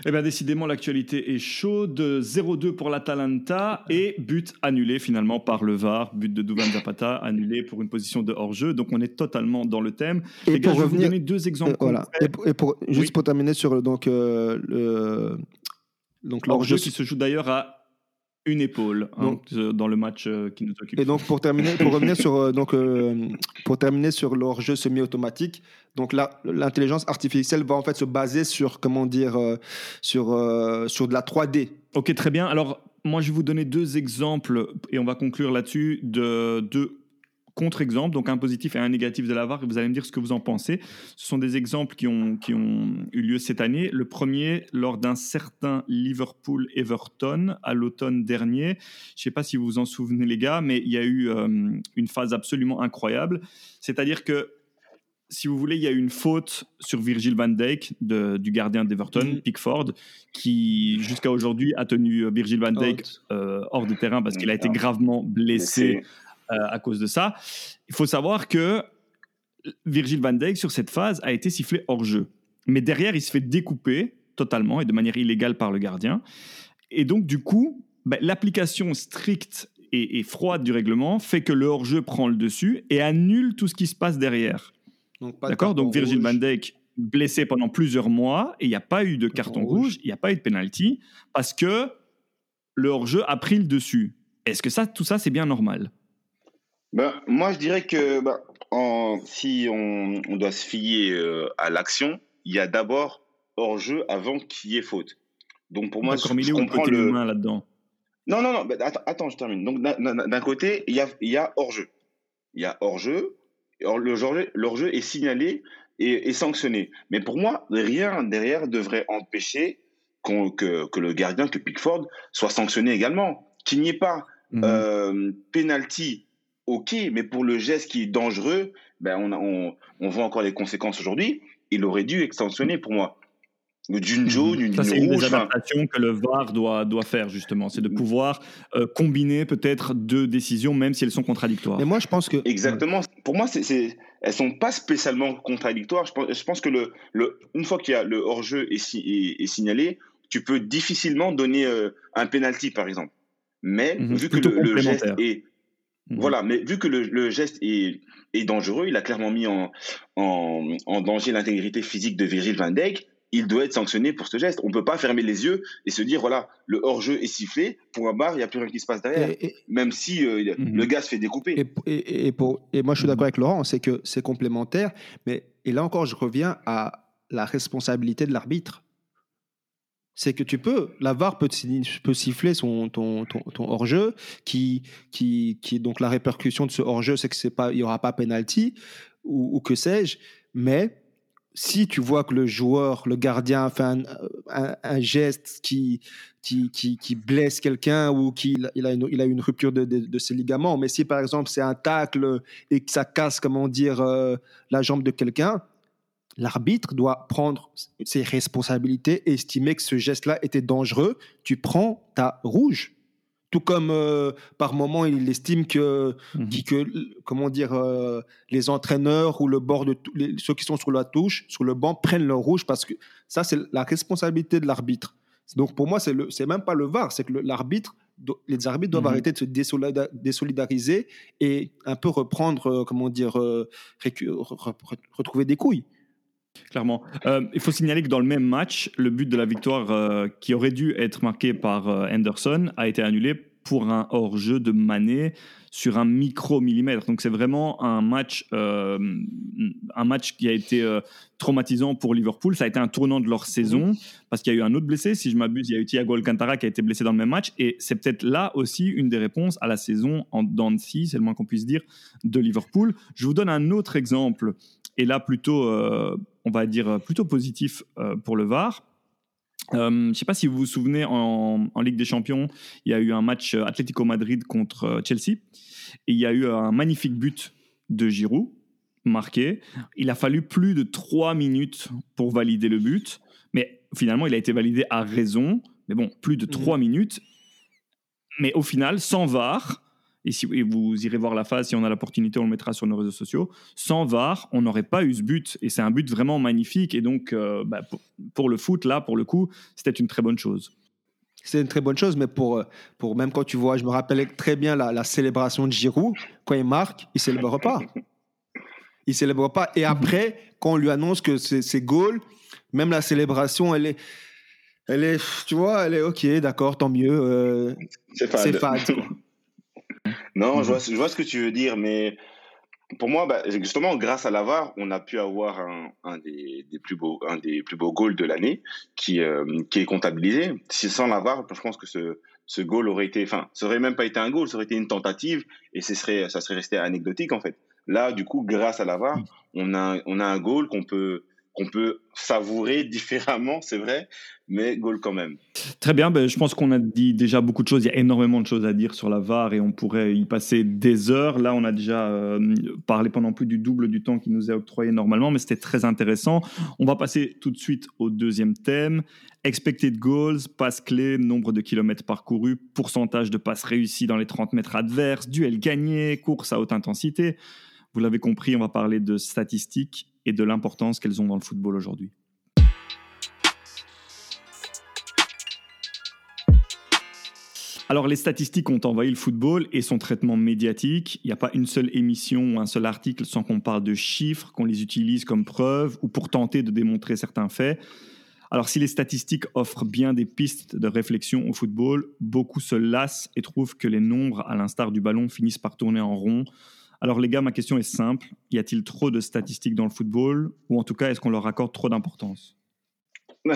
Eh bien, décidément, l'actualité est chaude. 0-2 pour l'Atalanta et but annulé finalement par le VAR. But de Duvan Zapata annulé pour une position de hors-jeu. Donc, on est totalement dans le thème. Et pour revenir, je vais vous donner deux exemples. voilà. Et pour, juste pour terminer sur donc, le, donc l'hors-jeu qui se joue d'ailleurs à une épaule hein, dans le match euh, qui nous occupe. Et donc pour terminer, pour revenir sur euh, donc euh, pour terminer sur leur jeu semi-automatique, donc l'intelligence artificielle va en fait se baser sur comment dire sur sur de la 3D. Ok, très bien. Alors moi je vais vous donner deux exemples et on va conclure là-dessus de deux contre-exemples, donc un positif et un négatif de la VAR, et vous allez me dire ce que vous en pensez. Ce sont des exemples qui ont, qui ont eu lieu cette année. Le premier, lors d'un certain Liverpool-Everton à l'automne dernier. Je ne sais pas si vous vous en souvenez, les gars, mais il y a eu euh, une phase absolument incroyable. C'est-à-dire que si vous voulez, il y a eu une faute sur Virgil van Dijk, du gardien d'Everton, mm. Pickford, qui jusqu'à aujourd'hui a tenu Virgil van Dijk euh, hors de terrain parce qu'il a été gravement blessé euh, à cause de ça. Il faut savoir que Virgil van Dijk, sur cette phase, a été sifflé hors jeu. Mais derrière, il se fait découper totalement et de manière illégale par le gardien. Et donc, du coup, ben, l'application stricte et, froide du règlement fait que le hors-jeu prend le dessus et annule tout ce qui se passe derrière. D'accord? Donc, Virgil van Dijk, blessé pendant plusieurs mois, et il n'y a pas eu de carton rouge, il n'y a pas eu de penalty, parce que le hors-jeu a pris le dessus. Est-ce que ça, tout ça, c'est bien normal? Ben, moi, je dirais que ben, si on, doit se fier euh, à l'action, il y a d'abord hors-jeu avant qu'il y ait faute. Donc pour moi, je, je comprends le là-dedans? Non, non, non. Ben, attends, je termine. Donc d'un côté, il y a, y a hors-jeu. Il y a hors-jeu. Le hors-jeu est signalé et, sanctionné. Mais pour moi, rien derrière devrait empêcher que, que, le gardien, que Pickford, soit sanctionné également. Qu'il n'y ait pas mhm. euh, penalty ok, mais pour le geste qui est dangereux, ben on, on, voit encore les conséquences aujourd'hui. Il aurait dû être sanctionné pour moi. D'une jaune, une, Ça, c'est une des adaptations que le VAR doit, doit faire, justement. C'est de mm. pouvoir euh, combiner peut-être deux décisions, même si elles sont contradictoires. Mais moi, je pense que. Exactement. Pour moi, c'est, c'est, elles sont pas spécialement contradictoires. Je pense, je pense que le, le, une fois qu'il y a le hors-jeu est, est, signalé, tu peux difficilement donner euh, un penalty, par exemple. Mais mhm. vu que le, le, geste est Mhm. Voilà, mais vu que le, geste est, dangereux, il a clairement mis en, en, danger l'intégrité physique de Virgil van Dijk, il doit être sanctionné pour ce geste. On ne peut pas fermer les yeux et se dire, voilà, le hors-jeu est sifflé, pour un bar, il n'y a plus rien qui se passe derrière, même si euh, mhm. le gars se fait découper. Et, pour, et moi, je suis d'accord avec Laurent, c'est que c'est complémentaire, mais et là encore, je reviens à la responsabilité de l'arbitre c'est que tu peux, la VAR peut, siffler son, ton, ton, hors-jeu, qui, qui, qui, donc la répercussion de ce hors-jeu, c'est que pas, il y aura pas penalty ou, que sais-je, mais si tu vois que le joueur, le gardien fait un, geste qui, qui, qui, blesse quelqu'un ou qu'il il a, une, il a une rupture de, de, ses ligaments, mais si par exemple c'est un tacle et que ça casse, comment dire, euh, la jambe de quelqu'un, L'arbitre doit prendre ses responsabilités et estimer que ce geste-là était dangereux. Tu prends ta rouge. Tout comme euh, par moment il estime que, mhm. que comment dire, euh, les entraîneurs ou le bord de ceux qui sont sur la touche, sur le banc, prennent leur rouge parce que ça c'est la responsabilité de l'arbitre. Donc pour moi c'est le, c'est même pas le VAR, c'est que l'arbitre, les arbitres doivent mhm. arrêter de se désolidariser et un peu reprendre, euh, comment dire, retrouver des couilles. Clairement. Euh, il faut signaler que dans le même match, le but de la victoire euh, qui aurait dû être marqué par euh, Henderson a été annulé pour un hors-jeu de Mané sur un micro-millimètre. Donc c'est vraiment un match, un match qui a été traumatisant pour Liverpool. Ça a été un tournant de leur saison parce qu'il y a eu un autre blessé. Si je m'abuse, il y a eu Thiago Alcantara qui a été blessé dans le même match. Et c'est peut-être là aussi une des réponses à la saison en dents c'est le moins qu'on puisse dire, de Liverpool. Je vous donne un autre exemple et là plutôt, euh, on va dire, plutôt positif euh, pour le VAR. Euh, je ne sais pas si vous vous souvenez, en, Ligue des Champions, il y a eu un match Atlético Madrid contre Chelsea, et il y a eu un magnifique but de Giroud marqué. Il a fallu plus de trois minutes pour valider le but, mais finalement, il a été validé à raison. Mais bon, plus de trois mmh. minutes. Mais au final, sans VAR, et si vous irez voir la phase, si on a l'opportunité, on le mettra sur nos réseaux sociaux. Sans VAR, on n'aurait pas eu ce but. Et c'est un but vraiment magnifique. Et donc, euh, bah, pour, le foot, là, pour le coup, c'était une très bonne chose. C'est une très bonne chose, mais pour, euh, pour même quand tu vois, je me rappelle très bien la, célébration de Giroud, quand il marque, il ne célèbre pas. Il ne célèbre pas. Et après, quand on lui annonce que c'est goal, même la célébration, elle est Elle est, tu vois, elle est ok, d'accord, tant mieux. Euh, c'est fade. Non, je vois, je vois ce que tu veux dire, mais pour moi, bah, justement, grâce à l'AVAR, on a pu avoir un, des, plus beaux, un des plus beaux goals de l'année qui, euh, qui est comptabilisé. Si sans l'AVAR, je pense que ce, ce goal aurait été, enfin, ça aurait même pas été un goal, ça aurait été une tentative et ce serait, ça serait resté anecdotique en fait. Là, du coup, grâce à l'AVAR, mm. on a, on a un goal qu'on peut, qu'on peut savourer différemment, c'est vrai, mais goal quand même. Très bien, ben, je pense qu'on a dit déjà beaucoup de choses. Il y a énormément de choses à dire sur la VAR et on pourrait y passer des heures. Là, on a déjà euh, parlé pendant plus du double du temps qui nous est octroyé normalement, mais c'était très intéressant. On va passer tout de suite au deuxième thème. Expected goals, passes clés, nombre de kilomètres parcourus, pourcentage de passes réussies dans les 30 mètres adverses, duel gagné, course à haute intensité. Vous l'avez compris, on va parler de statistiques et de l'importance qu'elles ont dans le football aujourd'hui. Alors les statistiques ont envahi le football et son traitement médiatique. Il n'y a pas une seule émission ou un seul article sans qu'on parle de chiffres, qu'on les utilise comme preuve ou pour tenter de démontrer certains faits. Alors si les statistiques offrent bien des pistes de réflexion au football, beaucoup se lassent et trouvent que les nombres, à l'instar du ballon, finissent par tourner en rond. Alors les gars, ma question est simple. Y a-t-il trop de statistiques dans le football ou en tout cas est-ce qu'on leur accorde trop d'importance?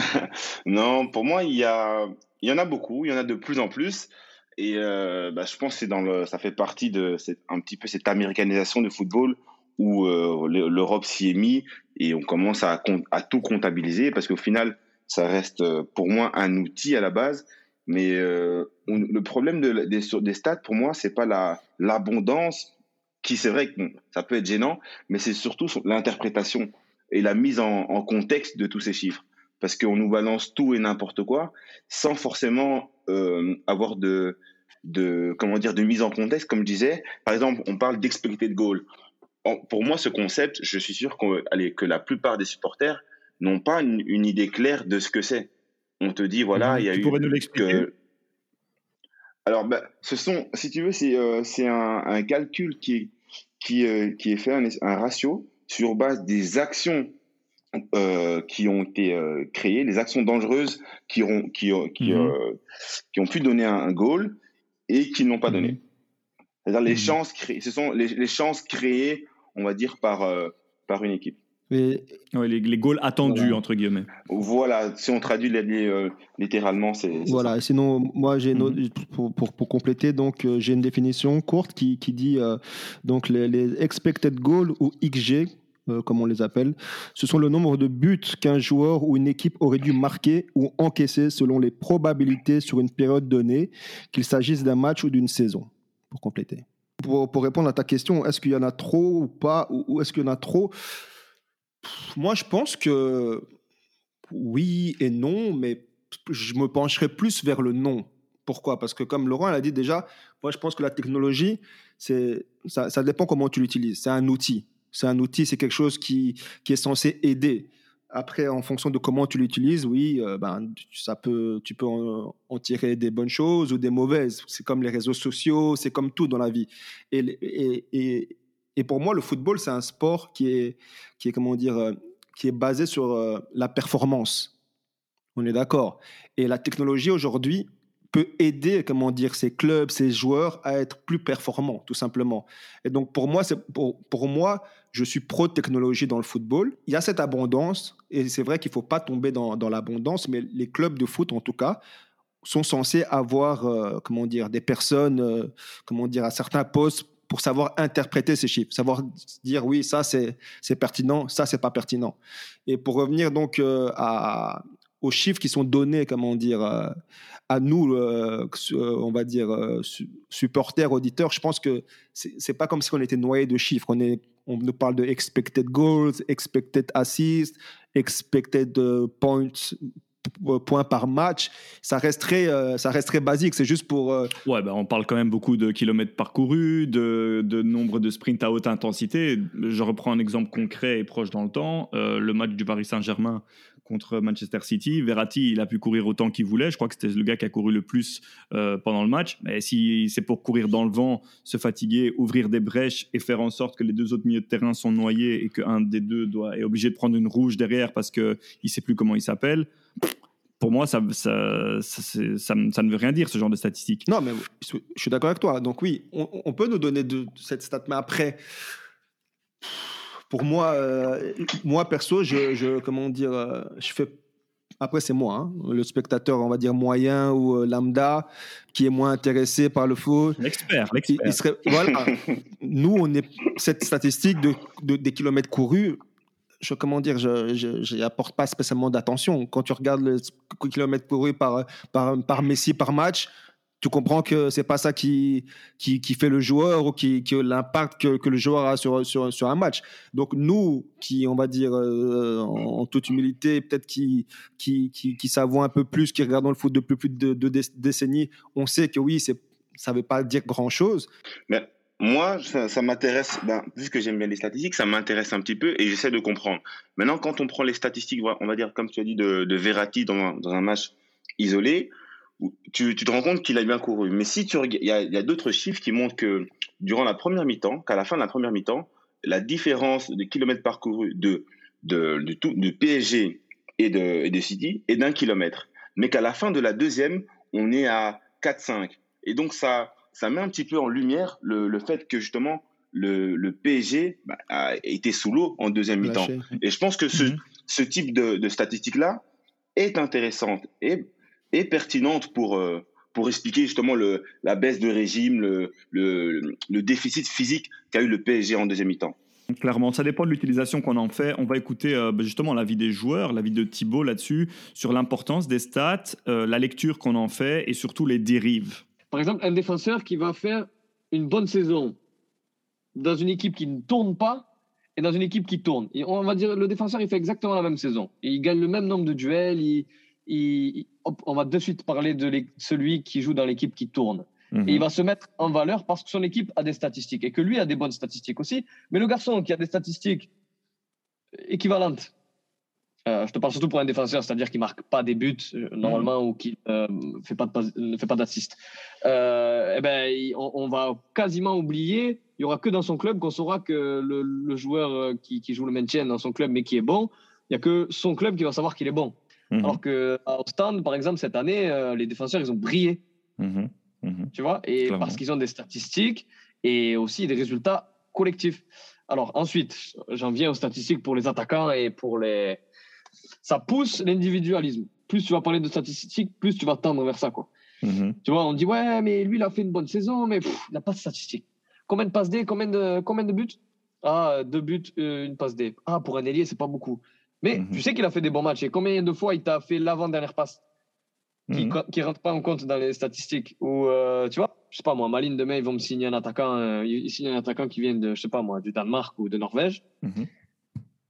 Non, pour moi, il y, a, y en a beaucoup, il y en a de plus en plus. Et euh, bah, je pense que ça fait partie de cette, un petit peu cette américanisation du football où euh, l'Europe s'y est mise et on commence à, tout comptabiliser parce qu'au final, ça reste euh, pour moi un outil à la base. Mais le problème de, des, des, stats, pour moi, c'est pas l'abondance qui c'est vrai que ça peut être gênant, mais c'est surtout l'interprétation et la mise en, contexte de tous ces chiffres. Parce qu'on nous balance tout et n'importe quoi, sans forcément euh, avoir de, de, comment dire, de mise en contexte, comme je disais. Par exemple, on parle d'expected goal. pour moi, ce concept, je suis sûr allez, que la plupart des supporters n'ont pas une, idée claire de ce que c'est. On te dit, voilà, mmh, il y a eu... Pourrais nous l'expliquer alors, bah, ce sont, si tu veux, c'est euh, un, un, calcul qui est, qui, euh, qui est fait, un, un, ratio sur base des actions euh, qui ont été euh, créées, les actions dangereuses qui ont, qui, qui, mhm. qui ont pu donner un, goal et qui n'ont pas donné. Mhm. C'est-à-dire les, mhm. chances créées, ce sont les, les, chances créées, on va dire, par, par une équipe. Mais... les, les, goals attendus, entre guillemets. Voilà, si on traduit euh, littéralement, c'est. Voilà, sinon, moi, j'ai mhm. pour, pour, pour, compléter, donc, euh, j'ai une définition courte qui, qui dit euh, donc les, les, expected goals ou XG, comme on les appelle, ce sont le nombre de buts qu'un joueur ou une équipe aurait dû marquer ou encaisser selon les probabilités sur une période donnée, qu'il s'agisse d'un match ou d'une saison, pour compléter. Pour, pour, répondre à ta question, est-ce qu'il y en a trop ou pas, ou, ou est-ce qu'il y en a trop? Moi, je pense que oui et non, mais je me pencherai plus vers le non. Pourquoi? Parce que comme Laurent l'a dit déjà, moi je pense que la technologie, ça, dépend comment tu l'utilises. C'est un outil. C'est un outil, c'est quelque chose qui, est censé aider. Après, en fonction de comment tu l'utilises, oui, euh, ben, ça peut, tu peux en, tirer des bonnes choses ou des mauvaises. C'est comme les réseaux sociaux, c'est comme tout dans la vie. Et, et pour moi, le football, c'est un sport qui est, qui est comment dire, euh, qui est basé sur euh, la performance. On est d'accord. Et la technologie aujourd'hui peut aider, comment dire, ces clubs, ces joueurs à être plus performants, tout simplement. Et donc pour moi, pour, moi, je suis pro technologie dans le football. Il y a cette abondance, et c'est vrai qu'il faut pas tomber dans, dans l'abondance, mais les clubs de foot, en tout cas, sont censés avoir, euh, comment dire, des personnes, comment dire, à certains postes pour savoir interpréter ces chiffres, savoir dire oui, ça c'est pertinent, ça c'est pas pertinent. Et pour revenir donc euh, aux chiffres qui sont donnés, comment dire, euh, à nous, euh, on va dire, supporters, auditeurs, je pense que c'est pas comme si on était noyé de chiffres. On, on nous parle de expected goals, expected assists, expected points points par match, ça resterait, euh, ça basique. C'est juste pour. Euh, ouais, bah on parle quand même beaucoup de kilomètres parcourus, de, de, nombre de sprints à haute intensité. Je reprends un exemple concret et proche dans le temps. Euh, le match du Paris Saint-Germain contre Manchester City. Verratti, il a pu courir autant qu'il voulait. Je crois que c'était le gars qui a couru le plus pendant le match. Mais si c'est pour courir dans le vent, se fatiguer, ouvrir des brèches et faire en sorte que les deux autres milieux de terrain sont noyés et qu'un des deux doit, est obligé de prendre une rouge derrière parce qu'il ne sait plus comment il s'appelle, pour moi, ça, ne veut rien dire, ce genre de statistiques. Non, mais je suis d'accord avec toi. Donc oui, on, peut nous donner de, cette stat, mais après, pour moi, euh, moi perso, je, je, comment dire, euh, je fais. Après, c'est moi, hein, le spectateur, on va dire moyen ou euh, lambda, qui est moins intéressé par le foot. L'expert, l'expert. Voilà. Nous, on est cette statistique de, de, des kilomètres courus je comment dire, je n'apporte pas spécialement d'attention. Quand tu regardes le kilomètre couru par, par, par Messi par match, tu comprends que c'est pas ça qui, qui, qui, fait le joueur ou qui, qui l'impact que, que, le joueur a sur, sur, sur, un match. Donc nous, qui on va dire euh, en, toute humilité, peut-être qui, qui, qui, qui savons un peu plus, qui regardons le foot depuis plus de deux décennies, on sait que oui, c'est ça veut pas dire grand-chose. Mais moi, ça, m'intéresse, ben, puisque j'aime bien les statistiques, ça m'intéresse un petit peu et j'essaie de comprendre. Maintenant, quand on prend les statistiques, on va dire, comme tu as dit, de, de Verratti dans dans un match isolé, tu, tu te rends compte qu'il a bien couru. Mais si tu il y a, a d'autres chiffres qui montrent que durant la première mi-temps, qu'à la fin de la première mi-temps, la différence de kilomètres parcourus de, de, de, tout, de PSG et de, et de City est d'un kilomètre. Mais qu'à la fin de la deuxième, on est à 4-5. Et donc, ça, ça met un petit peu en lumière le, le fait que justement le, le PSG bah, a été sous l'eau en deuxième mi-temps. Et je pense que ce, mhm. ce type de, de statistique-là est intéressante et, et pertinente pour, euh, pour expliquer justement le, la baisse de régime, le, le, le déficit physique qu'a eu le PSG en deuxième mi-temps. Clairement, ça dépend de l'utilisation qu'on en fait. On va écouter euh, bah, justement l'avis des joueurs, l'avis de Thibaut là-dessus, sur l'importance des stats, euh, la lecture qu'on en fait et surtout les dérives. Par exemple, un défenseur qui va faire une bonne saison dans une équipe qui ne tourne pas et dans une équipe qui tourne. Et on va dire, le défenseur, il fait exactement la même saison. il gagne le même nombre de duels. Il, on va de suite parler de celui qui joue dans l'équipe qui tourne. Et il mhm. va se mettre en valeur parce que son équipe a des statistiques et que lui a des bonnes statistiques aussi. Mais le garçon qui a des statistiques équivalentes euh, je te parle surtout pour un défenseur, c'est-à-dire qui marque pas des buts euh, normalement ou qui euh, fait pas ne fait pas d'assist. eh ben, on, va quasiment oublier. Il y aura que dans son club qu'on saura que le, joueur qui, joue le maintien dans son club mais qui est bon, il y a que son club qui va savoir qu'il est bon. Mhm. Alors que au stand, par exemple, cette année, les défenseurs ils ont brillé. Mhm. Mhm. Tu vois, et parce qu'ils ont des statistiques et aussi des résultats collectifs. Alors ensuite, j'en viens aux statistiques pour les attaquants et pour les ça pousse l'individualisme. Plus tu vas parler de statistiques, plus tu vas tendre vers ça. Quoi. Tu vois, on dit, ouais, mais lui, il a fait une bonne saison, mais il n'a pas de statistiques. Combien de passes D Combien de, combien de buts? Ah, deux buts, euh, une passe D. Ah, pour un ailier, c'est pas beaucoup. Mais mhm. tu sais qu'il a fait des bons matchs. Et combien de fois il t'a fait l'avant-dernière passe qui ne mhm. rentre pas en compte dans les statistiques Ou, euh, tu vois, je sais pas moi, Maline, demain, ils vont me signer un attaquant, euh, ils signent un attaquant qui vient de, je sais pas moi, du Danemark ou de Norvège.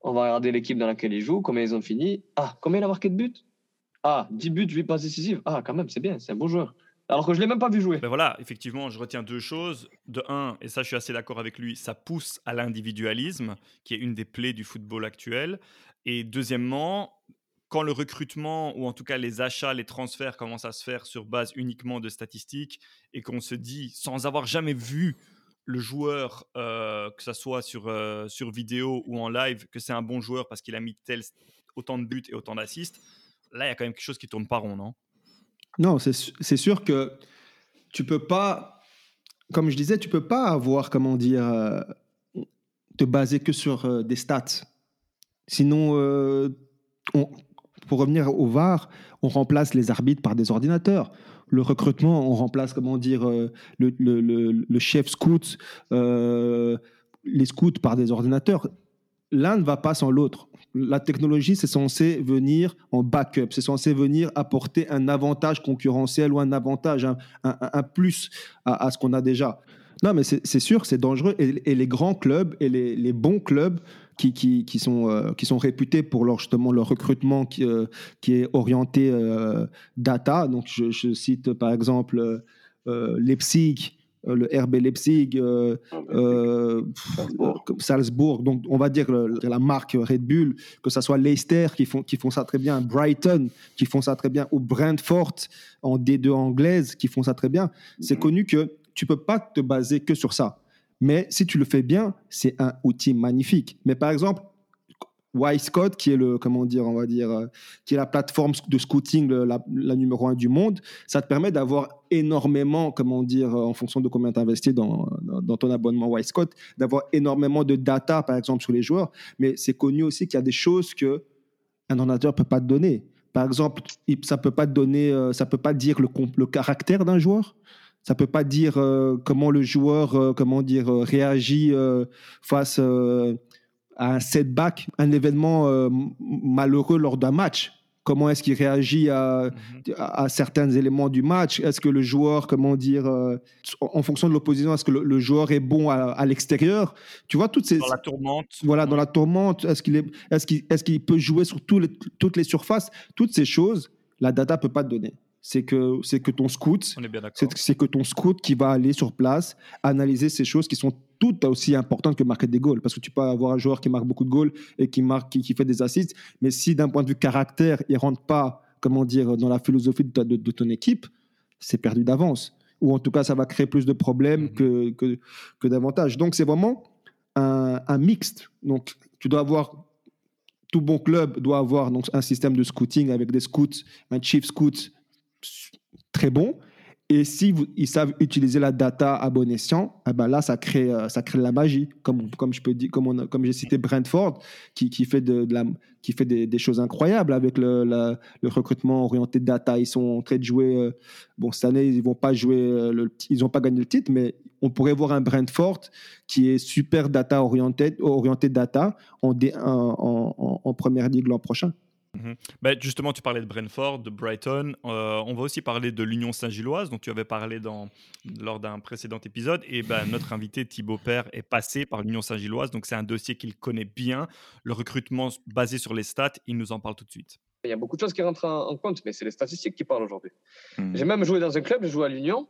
On va regarder l'équipe dans laquelle il joue, combien ils ont fini. Ah, combien il a marqué de buts Ah, 10 buts, 8 passes décisives. Ah, quand même, c'est bien, c'est un bon joueur. Alors que je l'ai même pas vu jouer. Ben voilà, effectivement, je retiens deux choses. De un, et ça je suis assez d'accord avec lui, ça pousse à l'individualisme, qui est une des plaies du football actuel. Et deuxièmement, quand le recrutement, ou en tout cas les achats, les transferts commencent à se faire sur base uniquement de statistiques, et qu'on se dit, sans avoir jamais vu le joueur, euh, que ce soit sur, euh, sur vidéo ou en live, que c'est un bon joueur parce qu'il a mis tel, autant de buts et autant d'assists, là, il y a quand même quelque chose qui tourne pas rond, non? Non, c'est sûr que tu peux pas, comme je disais, tu peux pas avoir, comment dire, euh, te baser que sur des stats. Sinon, pour revenir au VAR, on remplace les arbitres par des ordinateurs le recrutement, on remplace, comment dire, euh, le, chef scout, euh, les scouts par des ordinateurs. L'un ne va pas sans l'autre. La technologie, c'est censé venir en backup, c'est censé venir apporter un avantage concurrentiel ou un avantage, un, plus à, ce qu'on a déjà. Non, mais c'est sûr, c'est dangereux. Et, les grands clubs et les bons clubs qui, qui, sont, euh, qui sont réputés pour leur, justement leur recrutement qui, euh, est orienté euh, data. Donc, je, cite par exemple Leipzig, le RB Leipzig, Salzbourg. Donc, on va dire la marque Red Bull, que ce soit Leicester qui font, qui font ça très bien, Brighton qui font ça très bien, ou Brentford en D2 anglaise qui font ça très bien. C'est mhm. connu que tu peux pas te baser que sur ça. Mais si tu le fais bien, c'est un outil magnifique. Mais par exemple, Scott, qui est le, comment dire, on va dire, euh, qui est la plateforme de scouting la, numéro un du monde, ça te permet d'avoir énormément, comment dire, en fonction de combien tu investis dans, dans, ton abonnement Scott, d'avoir énormément de data, par exemple, sur les joueurs. Mais c'est connu aussi qu'il y a des choses que un ordinateur peut pas te donner. Par exemple, ça peut pas te donner, euh, ça peut pas dire le, le caractère d'un joueur. Ça peut pas dire euh, comment le joueur, comment dire, réagit face un setback, un événement euh, malheureux lors d'un match Comment est-ce qu'il réagit à, mhm. à, certains éléments du match? Est-ce que le joueur, comment dire, euh, en fonction de l'opposition, est-ce que le, joueur est bon à, l'extérieur? Tu vois toutes ces dans la tourmente. Voilà, dans la tourmente. Est-ce qu'il est, est-ce qu'il, est-ce qu'il peut jouer sur les, toutes les surfaces? Toutes ces choses, la data peut pas te donner c'est que c'est que ton scout, c'est que ton scout qui va aller sur place analyser ces choses qui sont toutes aussi importantes que marquer des goals, parce que tu peux avoir un joueur qui marque beaucoup de goals et qui marque, qui, fait des assists, mais si d'un point de vue caractère, il rentre pas, comment dire, dans la philosophie de, ton équipe, c'est perdu d'avance, ou en tout cas, ça va créer plus de problèmes mhm. que, que, que d'avantages. Donc, c'est vraiment un, un mixte. Donc, tu dois avoir tout bon club doit avoir donc un système de scouting avec des scouts, un chief scout très bon. Et si ils savent utiliser la data à bon escient, eh ben là, ça crée, euh, ça crée de la magie. Comme, comme, je peux dire, comme, comme j'ai cité Brentford, qui, qui fait, de, la, qui fait des, choses incroyables avec le, recrutement orienté data. Ils sont en train de jouer. Euh, bon, cette année, ils vont pas jouer. Euh, ils n'ont pas gagné le titre, mais on pourrait voir un Brentford qui est super data orienté, orienté data en, en, en, en première ligue l'an prochain. Bah, justement, tu parlais de Brentford, de Brighton. Euh, on va aussi parler de l'Union Saint-Gilloise, dont tu avais parlé dans, lors d'un précédent épisode. Et ben, notre invité Thibaut Père est passé par l'Union Saint-Gilloise, donc c'est un dossier qu'il connaît bien. Le recrutement basé sur les stats, il nous en parle tout de suite. Il y a beaucoup de choses qui rentrent en, compte, mais c'est les statistiques qui parlent aujourd'hui. Mhm. J'ai même joué dans un club, j'ai joué à l'Union,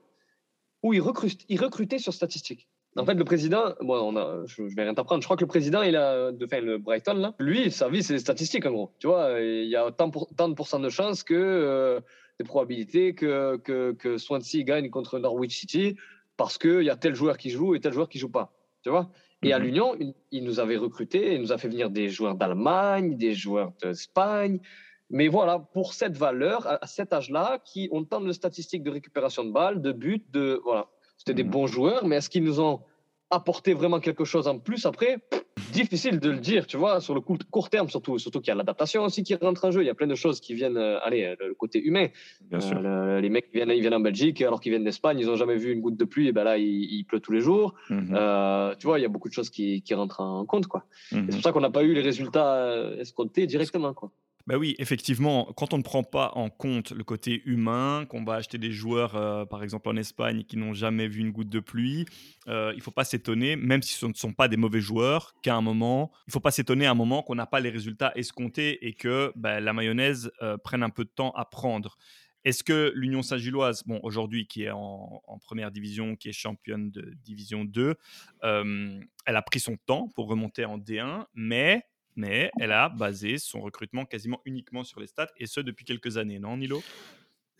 où ils, ils recrutaient sur statistiques. En fait, le président, bon, on a, je, vais rien t'apprendre. Je crois que le président, il a, de, enfin, le Brighton, là, lui, sa vie, c'est les statistiques, en gros. Tu vois, il y a tant, pour, tant de pourcents de chances que, euh, des probabilités que, que, que Swansea gagne contre Norwich City parce qu'il y a tel joueur qui joue et tel joueur qui joue pas. Tu vois? Et à mhm. l'Union, il, nous avait recruté, il nous a fait venir des joueurs d'Allemagne, des joueurs d'Espagne. Mais voilà, pour cette valeur, à, cet âge-là, qui ont tant de statistiques de récupération de balles, de buts, de. Voilà. C'était des mhm. bons joueurs, mais est-ce qu'ils nous ont apporté vraiment quelque chose en plus après? Difficile de le dire, tu vois, sur le court terme surtout. Surtout qu'il y a l'adaptation aussi qui rentre en jeu. Il y a plein de choses qui viennent, euh, allez, euh, le côté humain. Bien sûr. Euh, les mecs viennent, ils viennent en Belgique alors qu'ils viennent d'Espagne, ils n'ont jamais vu une goutte de pluie, et ben là, il, pleut tous les jours. Mhm. tu vois, il y a beaucoup de choses qui, rentrent en compte, quoi. Mhm. C'est pour ça qu'on n'a pas eu les résultats escomptés directement, quoi. Bah oui, effectivement, quand on ne prend pas en compte le côté humain, qu'on va acheter des joueurs, euh, par exemple en Espagne, qui n'ont jamais vu une goutte de pluie, euh, il ne faut pas s'étonner, même si ce ne sont pas des mauvais joueurs, qu'à un moment, il ne faut pas s'étonner à un moment qu'on n'a pas les résultats escomptés et que bah, la mayonnaise euh, prenne un peu de temps à prendre. Est-ce que l'Union Saint-Gilloise, bon, aujourd'hui qui est en, en, première division, qui est championne de division 2, elle a pris son temps pour remonter en D1, mais mais elle a basé son recrutement quasiment uniquement sur les stats, et ce depuis quelques années, non, Nilo?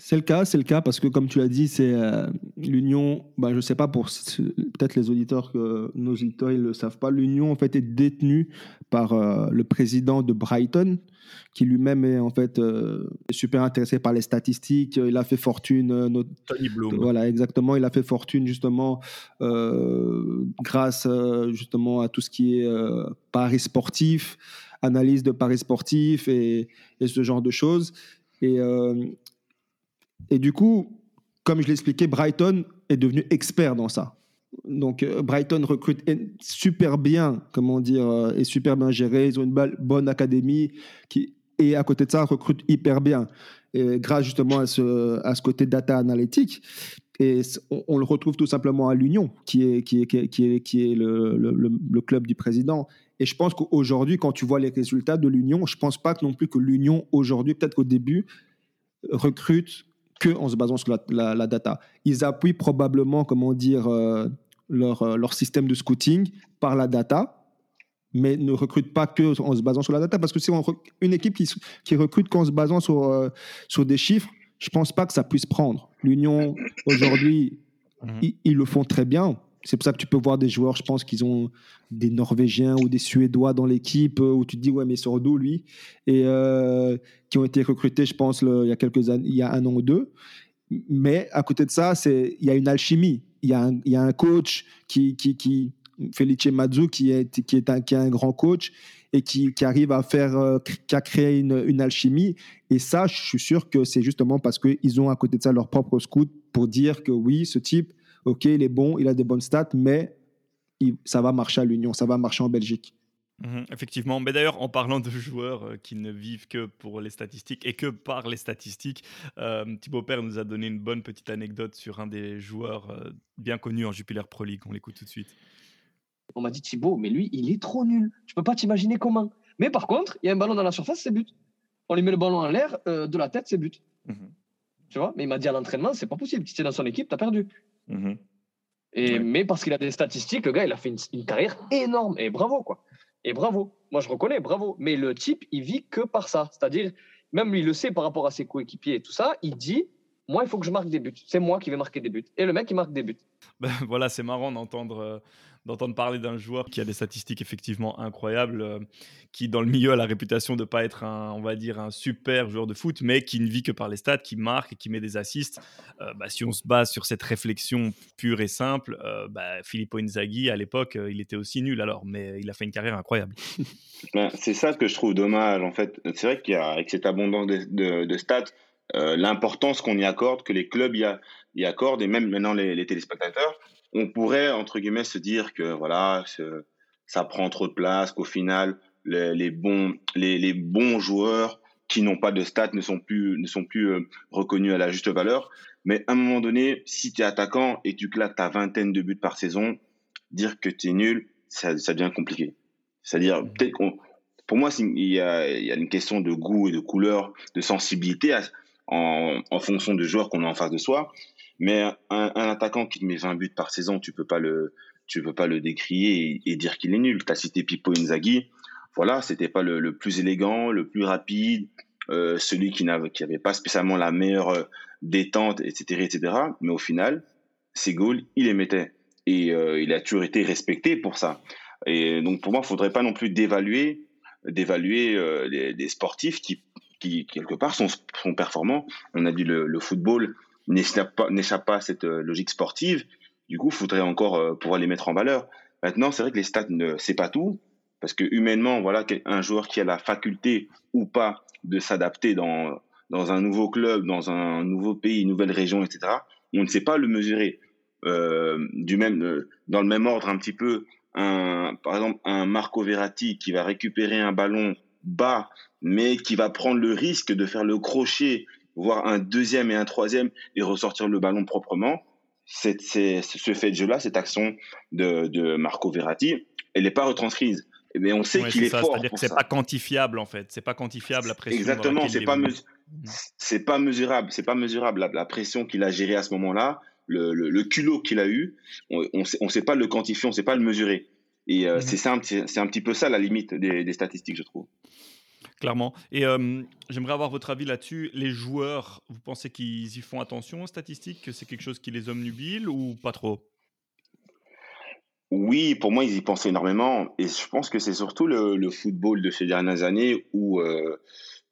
C'est le cas, c'est le cas parce que comme tu l'as dit, c'est euh, l'Union. Bah, je ne sais pas pour peut-être les auditeurs que nos auditeurs ils le savent pas. L'Union en fait est détenue par euh, le président de Brighton, qui lui-même est en fait euh, super intéressé par les statistiques. Il a fait fortune. Tony Bloom. Voilà, exactement. Il a fait fortune justement grâce justement à tout ce qui est paris sportif, analyse de paris sportif et, et, ce genre de choses. Et et du coup, comme je l'expliquais, Brighton est devenu expert dans ça. Donc euh, Brighton recrute super bien, comment dire, euh, est super bien géré. Ils ont une bonne académie qui, et à côté de ça, recrute hyper bien. Grâce justement à ce, à ce côté data analytique. Et on, le retrouve tout simplement à l'Union, qui est, qui est, qui est, qui est, le, le, le, club du président. Et je pense qu'aujourd'hui, quand tu vois les résultats de l'Union, je ne pense pas non plus que l'Union, aujourd'hui, peut-être qu'au début, recrute que en se basant sur la, data. Ils appuient probablement, comment dire, euh, leur, euh, leur système de scouting par la data, mais ne recrutent pas que en se basant sur la data. Parce que si on une équipe qui, qui recrute qu'en se basant sur, euh, sur des chiffres, je pense pas que ça puisse prendre. L'Union, aujourd'hui, mhm. ils, le font très bien. C'est pour ça que tu peux voir des joueurs, je pense qu'ils ont des Norvégiens ou des Suédois dans l'équipe où tu te dis, ouais, mais sort lui Et qui ont été recrutés, je pense, il, y a quelques il y a un an ou deux. Mais à côté de ça, il y a une alchimie. Il y a un, il y a un coach qui, qui, qui Felice Mazzu, qui est, qui, est un, qui est un grand coach et qui, qui arrive à faire, euh, qui a créé une, une, alchimie. Et ça, je suis sûr que c'est justement parce qu'ils ont à côté de ça leur propre scout pour dire que oui, ce type, ok, il est bon, il a des bonnes stats, mais ça va marcher à l'Union, ça va marcher en Belgique. Mhm, effectivement, mais d'ailleurs en parlant de joueurs euh, qui ne vivent que pour les statistiques et que par les statistiques, euh, Thibaut Père nous a donné une bonne petite anecdote sur un des joueurs euh, bien connus en Jupiler Pro League. On l'écoute tout de suite. On m'a dit Thibaut, mais lui, il est trop nul. Je peux pas t'imaginer comment. Mais par contre, il y a un ballon dans la surface, c'est but. On lui met le ballon en l'air, de la tête, c'est but. Mhm. Tu vois? Mais il m'a dit à l'entraînement, c'est pas possible. Si tu es dans son équipe, tu as perdu. Mhm. Et, Mais parce qu'il a des statistiques, le gars, il a fait une, une carrière énorme. Et bravo, quoi. Et bravo. Moi, je reconnais, bravo. Mais le type, il vit que par ça. C'est-à-dire, même lui, il le sait par rapport à ses coéquipiers et tout ça, il dit Moi, il faut que je marque des buts. C'est moi qui vais marquer des buts. Et le mec, il marque des buts. Ben, voilà, c'est marrant d'entendre euh, d'entendre parler d'un joueur qui a des statistiques effectivement incroyables, euh, qui dans le milieu a la réputation de pas être un, on va dire, un super joueur de foot, mais qui ne vit que par les stats, qui marque et qui met des assists. Euh, bah, si on se base sur cette réflexion pure et simple, euh, bah, Filippo Inzaghi, à l'époque, il était aussi nul alors, mais il a fait une carrière incroyable. Ben, c'est ça que je trouve dommage, en fait. C'est vrai qu'avec cette abondance de, stats, l'importance qu'on y accorde, que les clubs y, y, accordent, et même maintenant les téléspectateurs, on pourrait, entre guillemets, se dire que voilà, ça prend trop de place, qu'au final, les, bons, les, bons joueurs qui n'ont pas de stats ne sont plus, ne sont plus euh, reconnus à la juste valeur. Mais à un moment donné, si tu es attaquant et tu claques ta vingtaine de buts par saison, dire que tu es nul, ça, devient compliqué. C'est-à-dire, mmh. peut-être qu'on. Pour moi, il y, a, une question de goût et de couleur, de sensibilité en, en fonction du joueur qu'on a en face de soi. Mais un, attaquant qui met 20 buts par saison, tu peux pas le, tu peux pas le décrier et, dire qu'il est nul. Tu as cité Pippo Inzaghi. Voilà, c'était pas le, plus élégant, le plus rapide, euh, celui qui n'avait pas spécialement la meilleure euh, détente, etc., etc. Mais au final, ses goals, il les mettait. Et euh, il a toujours été respecté pour ça. Et donc pour moi, il faudrait pas non plus d'évaluer d'évaluer les, sportifs qui, quelque part sont, performants. On a dit le football, n'échappe pas, pas à cette euh, logique sportive. Du coup, il faudrait encore euh, pouvoir les mettre en valeur. Maintenant, c'est vrai que les stats, ne c'est pas tout, parce que humainement, voilà, un joueur qui a la faculté ou pas de s'adapter dans, dans un nouveau club, dans un nouveau pays, une nouvelle région, etc., on ne sait pas le mesurer. Euh, du même, dans le même ordre, un petit peu, un, par exemple, un Marco Verratti qui va récupérer un ballon bas, mais qui va prendre le risque de faire le crochet voir un deuxième et un troisième et ressortir le ballon proprement. C'est, ce fait de jeu-là, cette action de, Marco Verratti, elle n'est pas retranscrite. Mais on sait qu'il est, que c'est pas quantifiable en fait. C'est pas quantifiable la pression. Exactement. C'est pas, c'est pas mesurable. C'est pas mesurable la, pression qu'il a gérée à ce moment-là, le, culot qu'il a eu. On ne sait, pas le quantifier, on ne sait pas le mesurer. Et euh, mmh. c'est, un, c'est un petit peu ça la limite des statistiques, je trouve. Clairement. Et j'aimerais avoir votre avis là-dessus. Les joueurs, vous pensez qu'ils y font attention aux statistiques, que c'est quelque chose qui les omnubile ou pas trop? Oui, pour moi, ils y pensent énormément. Et je pense que c'est surtout le, football de ces dernières années où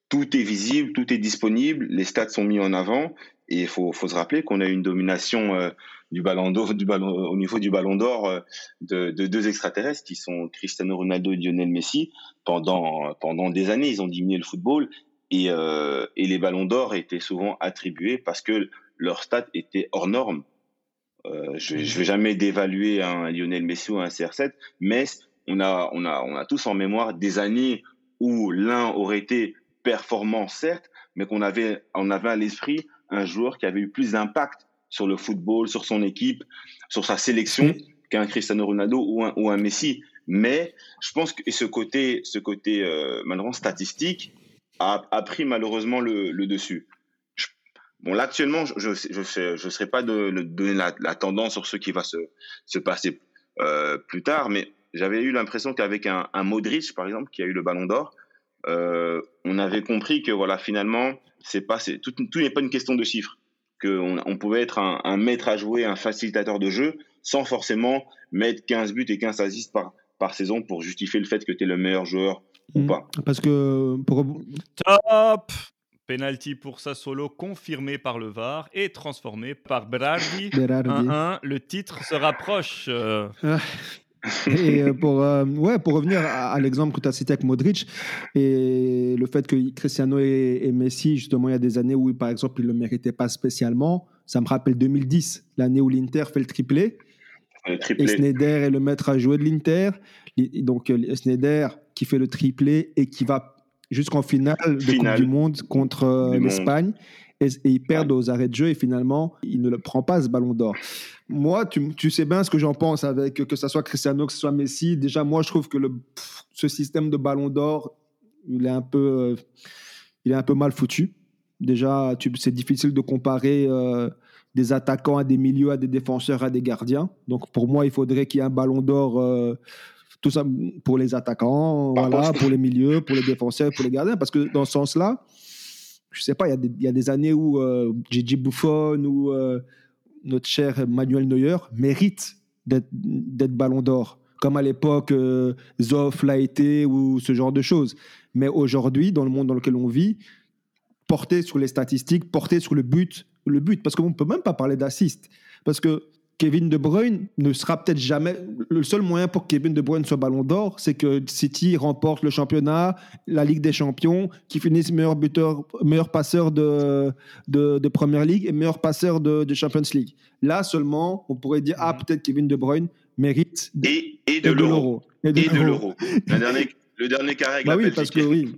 tout est visible, tout est disponible, les stats sont mis en avant. Et il faut, faut, se rappeler qu'on a une domination du ballon d'or, au niveau du ballon d'or euh, de, de, deux extraterrestres qui sont Cristiano Ronaldo et Lionel Messi. Pendant, pendant des années, ils ont diminué le football et, euh, et les ballons d'or étaient souvent attribués parce que leur stats étaient hors normes. Euh, je ne vais jamais dévaluer un Lionel Messi ou un CR7, mais on a, on, a, on a tous en mémoire des années où l'un aurait été performant, certes, mais qu'on avait, on avait à l'esprit un joueur qui avait eu plus d'impact sur le football, sur son équipe, sur sa sélection qu'un Cristiano Ronaldo ou un, ou un Messi. Mais je pense que ce côté, ce côté euh, statistique a, a, pris malheureusement le, le dessus. bon, là actuellement, je ne je serai pas de, de donner la, tendance sur ce qui va se, se passer euh, plus tard, mais j'avais eu l'impression qu'avec un, un, Modric, par exemple, qui a eu le Ballon d'Or, euh, on avait compris que voilà, finalement, c'est pas, tout, tout n'est pas une question de chiffres qu'on on pouvait être un, maître à jouer, un facilitateur de jeu, sans forcément mettre 15 buts et 15 assists par, par saison pour justifier le fait que tu es le meilleur joueur ou hmm. pas. Parce que pour... Top Penalty pour Sassuolo confirmé par le VAR et transformé par Berardi. 1-1. Le titre se rapproche. Euh. Et euh, pour, euh, ouais, pour revenir à, l'exemple que tu as cité avec Modric et le fait que Cristiano et, Messi, justement, il y a des années où, par exemple, ils ne le méritaient pas spécialement, ça me rappelle 2010, l'année où l'Inter fait le triplé. Le triplé. Et Sneijder est le maître à jouer de l'Inter. Donc, euh, Sneijder qui fait le triplé et qui va jusqu'en finale de Coupe du Monde contre l'Espagne. Et, et, ils perdent aux arrêts de jeu et finalement, il ne le prend pas ce ballon d'or. Moi, tu, sais bien ce que j'en pense avec que ce soit Cristiano, que ce soit Messi. Déjà, moi, je trouve que le, ce système de ballon d'or, il est un peu, euh, il est un peu mal foutu. Déjà, c'est difficile de comparer euh, des attaquants à des milieux, à des défenseurs, à des gardiens. Donc, pour moi, il faudrait qu'il y ait un ballon d'or. Euh, tout ça pour les attaquants, voilà, pour les milieux, pour les défenseurs, pour les gardiens. Parce que dans ce sens-là, je sais pas, il y, a des années où Gigi Buffon ou notre cher Manuel Neuer mérite d'être ballon d'or, comme à l'époque euh, Zoff l'a été ou ce genre de choses. Mais aujourd'hui, dans le monde dans lequel on vit, porter sur les statistiques, porter sur le but, le but, parce qu'on ne peut même pas parler d'assist. Parce que Kevin De Bruyne ne sera peut-être jamais. Le seul moyen pour que Kevin De Bruyne soit ballon d'or, c'est que City remporte le championnat, la Ligue des Champions, qui finisse meilleur buteur, meilleur passeur de, de, de Première Ligue et meilleur passeur de, de, Champions League. Là seulement, on pourrait dire ah peut-être Kevin De Bruyne mérite et, et de l'euro et de l'euro. Le dernier, le dernier carré. Bah oui, parce que oui.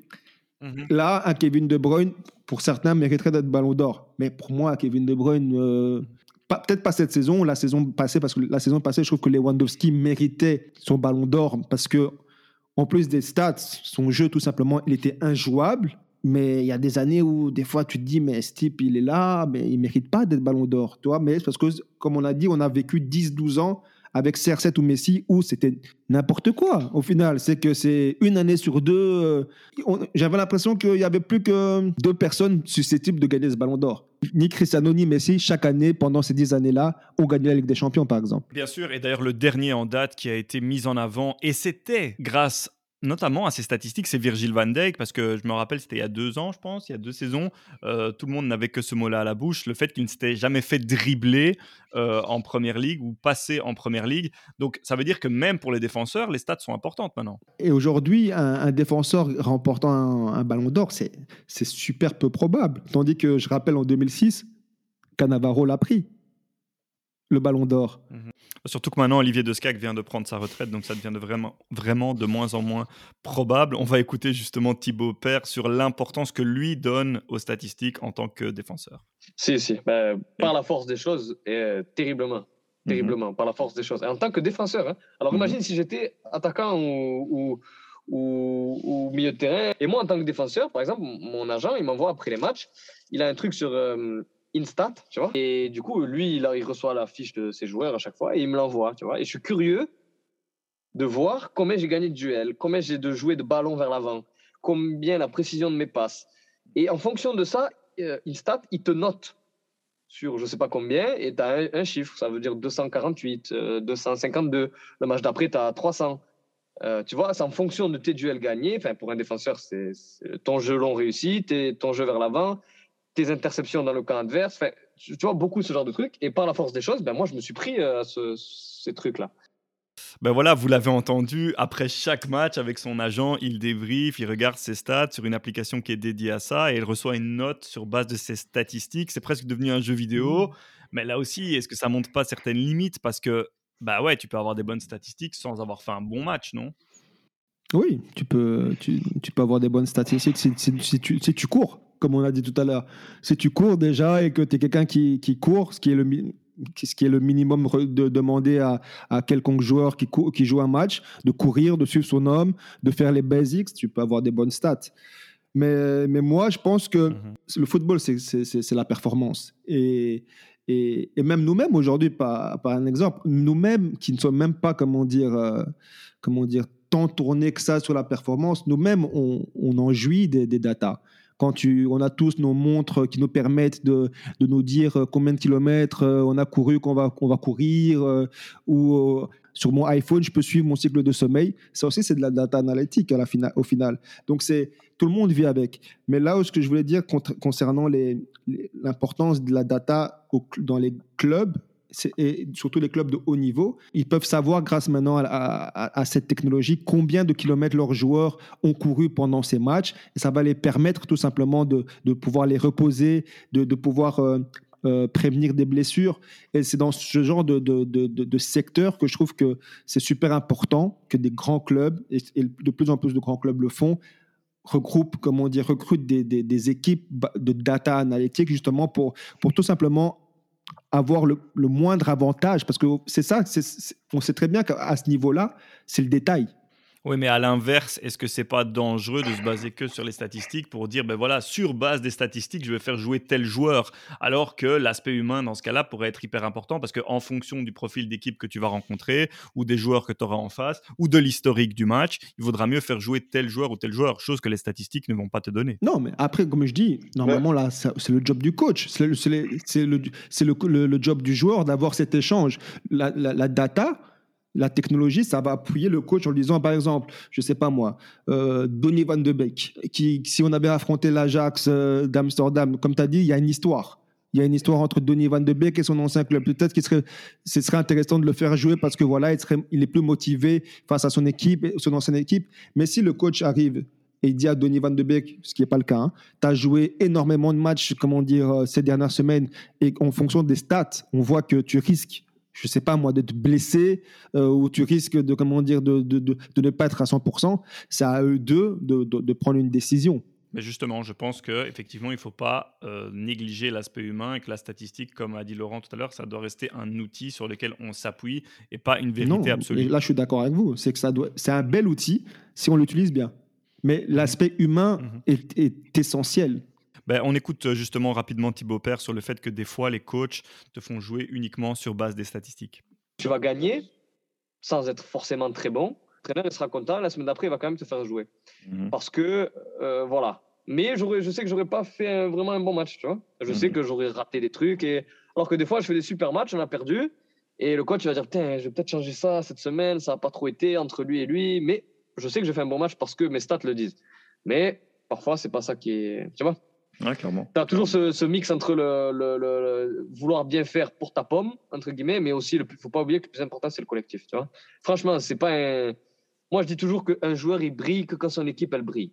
Mhm. Là, un Kevin De Bruyne, pour certains, mériterait d'être ballon d'or. Mais pour moi, Kevin De Bruyne, euh, peut-être pas cette saison, la saison passée, parce que la saison passée, je trouve que Lewandowski méritait son ballon d'or parce que, en plus des stats, son jeu, tout simplement, il était injouable. Mais il y a des années où, des fois, tu te dis, mais ce type, il est là, mais il mérite pas d'être ballon d'or. Mais parce que, comme on a dit, on a vécu 10-12 ans avec CR7 ou Messi où c'était n'importe quoi au final. C'est que c'est une année sur deux. Euh, j'avais l'impression qu'il n'y avait plus que deux personnes susceptibles de gagner ce ballon d'or. Ni Cristiano ni Messi, chaque année, pendant ces dix années-là, ont gagné la Ligue des Champions, par exemple. Bien sûr, et d'ailleurs, le dernier en date qui a été mis en avant, et c'était grâce notamment à ces statistiques, c'est Virgil van Dijk, parce que je me rappelle, c'était il y a deux ans, je pense, il y a deux saisons, euh, tout le monde n'avait que ce mot-là à la bouche, le fait qu'il ne s'était jamais fait dribbler euh, en première ligue ou passer en première ligue. Donc ça veut dire que même pour les défenseurs, les stats sont importantes maintenant. Et aujourd'hui, un, défenseur remportant un, ballon d'or, c'est super peu probable. Tandis que je rappelle en 2006, Cannavaro l'a pris le ballon d'or. Mhm. Surtout que maintenant, Olivier Descac vient de prendre sa retraite, donc ça devient de vraiment, vraiment de moins en moins probable. On va écouter justement Thibaut Père sur l'importance que lui donne aux statistiques en tant que défenseur. Si, si. Bah, par la force des choses, et, terriblement. Mhm. Terriblement, par la force des choses. Et en tant que défenseur, hein. alors mhm. imagine si j'étais attaquant ou, ou, ou, milieu de terrain. Et moi, en tant que défenseur, par exemple, mon agent, il m'envoie après les matchs, il a un truc sur... Euh, Instat, tu vois. Et du coup, lui, il, il reçoit la fiche de ses joueurs à chaque fois et il me l'envoie, tu vois. Et je suis curieux de voir combien j'ai gagné de duels, combien j'ai de jouer de ballon vers l'avant, combien la précision de mes passes. Et en fonction de ça, euh, Instat, il te note sur je sais pas combien et tu as un, chiffre, ça veut dire 248, 252. Euh, Le match d'après, tu as 300. tu vois, c'est en fonction de tes duels gagnés. Enfin, pour un défenseur, c'est ton jeu long réussi, ton jeu vers l'avant, tes interceptions dans le camp adverse. tu vois, beaucoup ce genre de trucs. Et par la force des choses, ben, moi, je me suis pris à euh, ces trucs-là. Ben voilà, vous l'avez entendu, après chaque match avec son agent, il débrief, il regarde ses stats sur une application qui est dédiée à ça et il reçoit une note sur base de ses statistiques. C'est presque devenu un jeu vidéo. Mmh. Mais là aussi, est-ce que ça montre pas certaines limites? Parce que, bah ouais, tu peux avoir des bonnes statistiques sans avoir fait un bon match, non? Oui, tu peux, tu, tu, peux avoir des bonnes statistiques si, si, tu, si tu cours comme on a dit tout à l'heure. Si tu cours déjà et que tu es quelqu'un qui, qui, court, ce qui est le, ce qui est le minimum de demander à, à quelconque joueur qui, qui joue un match, de courir, de suivre son homme, de faire les basics, tu peux avoir des bonnes stats. Mais, mais moi, je pense que mhm. le football, c'est la performance. Et, et, et même nous-mêmes, aujourd'hui, par, par, un exemple, nous-mêmes qui ne sommes même pas, comment dire, euh, comment dire tant tournés que ça sur la performance, nous-mêmes, on, on en jouit des, des datas. quand tu, on a tous nos montres qui nous permettent de, de nous dire combien de kilomètres on a couru, qu'on va, qu'on va courir, ou sur mon iPhone, je peux suivre mon cycle de sommeil. Ça aussi, c'est de la data analytique la au final. Donc, c'est tout le monde vit avec. Mais là, ce que je voulais dire concernant l'importance de la data dans les clubs, et surtout les clubs de haut niveau, ils peuvent savoir grâce maintenant à, cette technologie combien de kilomètres leurs joueurs ont couru pendant ces matchs et ça va les permettre tout simplement de, pouvoir les reposer, de, pouvoir euh, euh, prévenir des blessures. Et c'est dans ce genre de, secteur que je trouve que c'est super important que des grands clubs, et, de plus en plus de grands clubs le font, regroupent, comment dit, recrutent des, des, équipes de data analytics justement pour, pour tout simplement avoir le, moindre avantage, parce que c'est ça, on sait très bien qu'à ce niveau-là, c'est le détail. Oui, mais à l'inverse, est-ce que c'est pas dangereux de se baser que sur les statistiques pour dire, ben voilà, sur base des statistiques, je vais faire jouer tel joueur, alors que l'aspect humain dans ce cas-là pourrait être hyper important parce qu'en fonction du profil d'équipe que tu vas rencontrer ou des joueurs que tu auras en face ou de l'historique du match, il vaudra mieux faire jouer tel joueur ou tel joueur, chose que les statistiques ne vont pas te donner. Non, mais après, comme je dis, normalement là, c'est le job du coach, c'est le, le, le, job du joueur d'avoir cet échange. La, la data la technologie, ça va appuyer le coach en lui disant, par exemple, je sais pas moi, euh, Donny Van de Beek, qui, si on avait affronté l'Ajax euh, d'Amsterdam, comme tu as dit, il y a une histoire. Il y a une histoire entre Donny Van de Beek et son ancien club. Peut-être qu'il serait, ce serait intéressant de le faire jouer parce que voilà, il, serait, il est plus motivé face à son équipe, son ancienne équipe. Mais si le coach arrive et il dit à Donny Van de Beek, ce qui n'est pas le cas, hein, tu as joué énormément de matchs, comment dire, euh, ces dernières semaines, et en fonction des stats, on voit que tu risques je sais pas moi, d'être blessé euh, ou tu risques de, comment dire, de, de, de, ne pas être à 100%, c'est à eux deux de, prendre une décision. Mais justement, je pense qu'effectivement, il ne faut pas euh, négliger l'aspect humain et que la statistique, comme a dit Laurent tout à l'heure, ça doit rester un outil sur lequel on s'appuie et pas une vérité absolue. là, je suis d'accord avec vous. C'est que ça doit, c'est un bel outil si on l'utilise bien. Mais l'aspect humain est, est, essentiel. Ben, on écoute euh, justement rapidement Thibaut Père sur le fait que des fois, les coachs te font jouer uniquement sur base des statistiques. Tu vas gagner sans être forcément très bon. Le traîneur sera content. La semaine d'après, il va quand même te faire jouer. Mhm. Parce que, euh, voilà. Mais je sais que j'aurais pas fait vraiment un bon match, tu vois. Je sais mhm. que j'aurais raté des trucs. Et... Alors que des fois, je fais des super matchs, on a perdu. Et le coach va dire, je vais peut-être changer ça cette semaine, ça n'a pas trop été entre lui et lui. Mais je sais que j'ai fait un bon match parce que mes stats le disent. Mais parfois, c'est pas ça qui est. Tu vois Tu as toujours ce, mix entre le, vouloir bien faire pour ta pomme, entre guillemets, mais aussi, il ne faut pas oublier que le plus important, c'est le collectif. Tu vois Franchement, c'est pas un. Moi, je dis toujours qu'un joueur, il brille que quand son équipe, elle brille.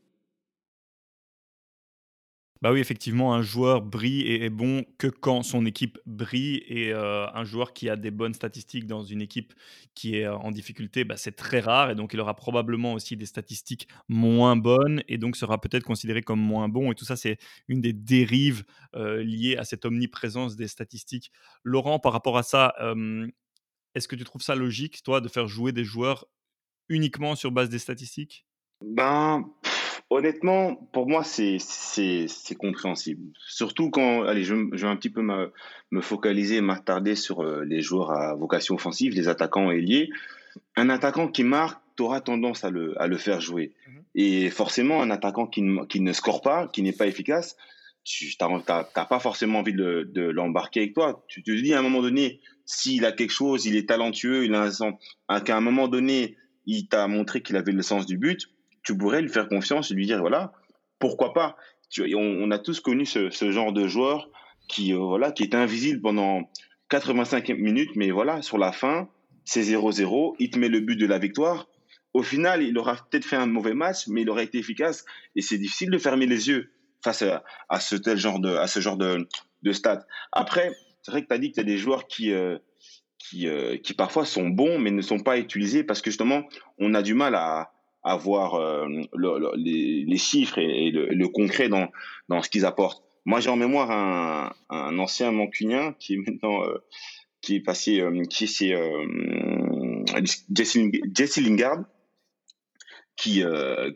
Bah oui, effectivement, un joueur brille et est bon que quand son équipe brille. Et euh, un joueur qui a des bonnes statistiques dans une équipe qui est euh, en difficulté, bah, c'est très rare. Et donc, il aura probablement aussi des statistiques moins bonnes et donc sera peut-être considéré comme moins bon. Et tout ça, c'est une des dérives euh, liées à cette omniprésence des statistiques. Laurent, par rapport à ça, est-ce que tu trouves ça logique, toi, de faire jouer des joueurs uniquement sur base des statistiques? Ben Honnêtement, pour moi, c'est compréhensible. Surtout quand, allez, je, vais un petit peu me, me focaliser, m'attarder sur euh, les joueurs à vocation offensive, les attaquants ailiers. Un attaquant qui marque, tu auras tendance à le, à le faire jouer. Mhm. Et forcément, un attaquant qui ne, qui ne score pas, qui n'est pas efficace, tu n'as pas forcément envie de, de l'embarquer avec toi. Tu te dis à un moment donné, s'il a quelque chose, il est talentueux, il a un, qu'à un moment donné, il t'a montré qu'il avait le sens du but, tu pourrais lui faire confiance et lui dire voilà, pourquoi pas tu, on, a tous connu ce, genre de joueur qui, euh, voilà, qui est invisible pendant 85 minutes, mais voilà, sur la fin, c'est 0-0, il te met le but de la victoire. Au final, il aura peut-être fait un mauvais match, mais il aura été efficace. Et c'est difficile de fermer les yeux face à, ce tel genre de, à ce genre de, de stats. Après, c'est vrai que tu as dit qu'il y a des joueurs qui, euh, qui, euh, qui parfois sont bons, mais ne sont pas utilisés parce que justement, on a du mal à, avoir euh, les, chiffres et, le, concret dans, dans ce qu'ils apportent. Moi, j'ai en mémoire un, ancien mancunien qui est maintenant euh, qui est passé, euh, qui c'est Jesse, Lingard, qui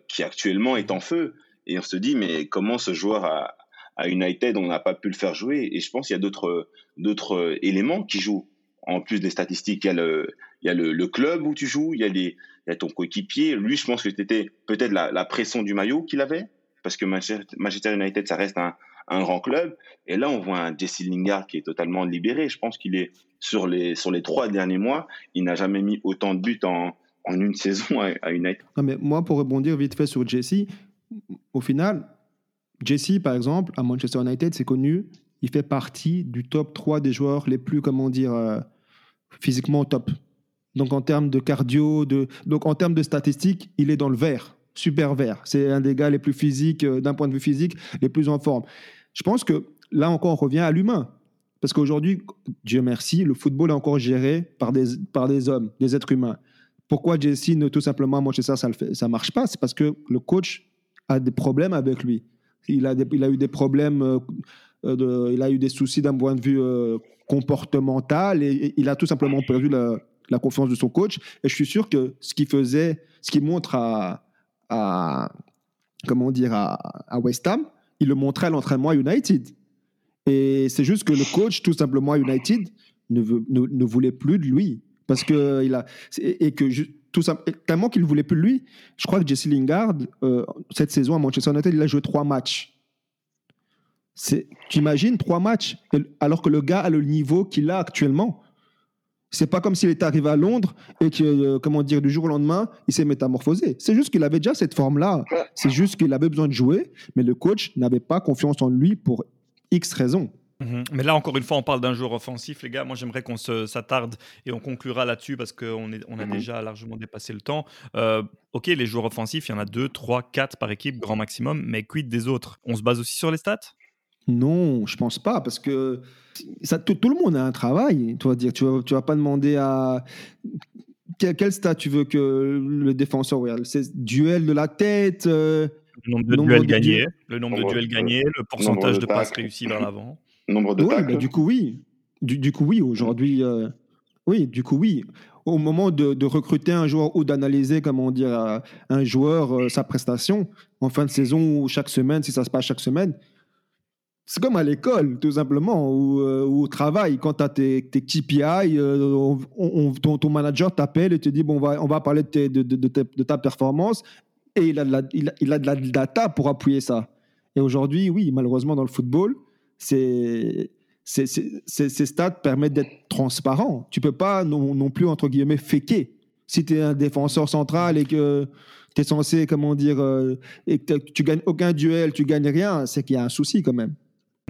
qui actuellement est en feu. Et on se dit, mais comment ce joueur à, à United, on n'a pas pu le faire jouer Et je pense qu'il y a d'autres d'autres éléments qui jouent en plus des statistiques. Il y a le il y a le club où tu joues, il y a les ton coéquipier. Lui, je pense que c'était peut-être la, pression du maillot qu'il avait. parce que Manchester United, ça reste un, grand club. Et là, on voit un Jesse Lingard qui est totalement libéré. Je pense qu'il est sur les, sur les trois derniers mois, il n'a jamais mis autant de buts en, en une saison à, United. Non, mais moi, pour rebondir vite fait sur Jesse, au final, Jesse, par exemple, à Manchester United, c'est connu, il fait partie du top 3 des joueurs les plus, comment dire, euh, physiquement top. Donc en termes de cardio, de, donc en termes de statistiques, il est dans le vert, super vert. C'est un des gars les plus physiques, euh, d'un point de vue physique, les plus en forme. Je pense que là encore, on revient à l'humain. Parce qu'aujourd'hui, Dieu merci, le football est encore géré par des, par des hommes, des êtres humains. Pourquoi Jesse ne tout simplement Manchester ça ne ça marche pas? C'est parce que le coach a des problèmes avec lui. Il a, il a eu des problèmes, euh, de, il a eu des soucis d'un point de vue euh, comportemental et, il a tout simplement perdu la, la, confiance de son coach. Et je suis sûr que ce qu'il faisait, ce qu'il montre à, comment dire, à, West Ham, il le montrait à l'entraînement à United. Et c'est juste que le coach, tout simplement à United, ne, voulait plus de lui. Parce que. Et tout tellement qu'il ne voulait plus de lui, je crois que Jesse Lingard, euh, cette saison à Manchester United, il a joué trois matchs. Tu imagines trois matchs, alors que le gars a le niveau qu'il a actuellement. C'est pas comme s'il était arrivé à Londres et que, euh, comment dire, du jour au lendemain, il s'est métamorphosé. C'est juste qu'il avait déjà cette forme-là. C'est juste qu'il avait besoin de jouer, mais le coach n'avait pas confiance en lui pour X raisons. Mhm. Mais là, encore une fois, on parle d'un joueur offensif, les gars. Moi, j'aimerais qu'on s'attarde et on conclura là-dessus parce qu'on on a mhm. déjà largement dépassé le temps. Euh, ok, les joueurs offensifs, il y en a 2, 3, 4 par équipe, grand maximum. Mais quid des autres? On se base aussi sur les stats? Non, je pense pas, parce que ça, tout, le monde a un travail. Tu vas dire, tu vas, tu vas pas demander à quel, stat tu veux que le défenseur regarde? C'est duel de la tête. Euh, le nombre de duels gagnés, le nombre de duels gagnés, le pourcentage de, passes réussies vers l'avant. Nombre de oui, bah, du coup oui, du, coup oui. Aujourd'hui, euh, oui, du coup oui. Au moment de, recruter un joueur ou d'analyser, comment dire, euh, un joueur sa prestation en fin de saison ou chaque semaine, si ça se passe chaque semaine, c'est comme à l'école, tout simplement, ou, euh, au travail. Quand tu as tes, KPI, euh, ton, manager t'appelle et te dit bon, on va, on va parler de, de, ta performance. Et il a, de la, il, a, de la data pour appuyer ça. Et aujourd'hui, oui, malheureusement, dans le football, c'est, ces stats permettent d'être transparent. Tu peux pas non, non plus, entre guillemets, faker. Si tu es un défenseur central et que tu es censé, comment dire, euh, et que tu gagnes aucun duel, tu gagnes rien, c'est qu'il y a un souci quand même.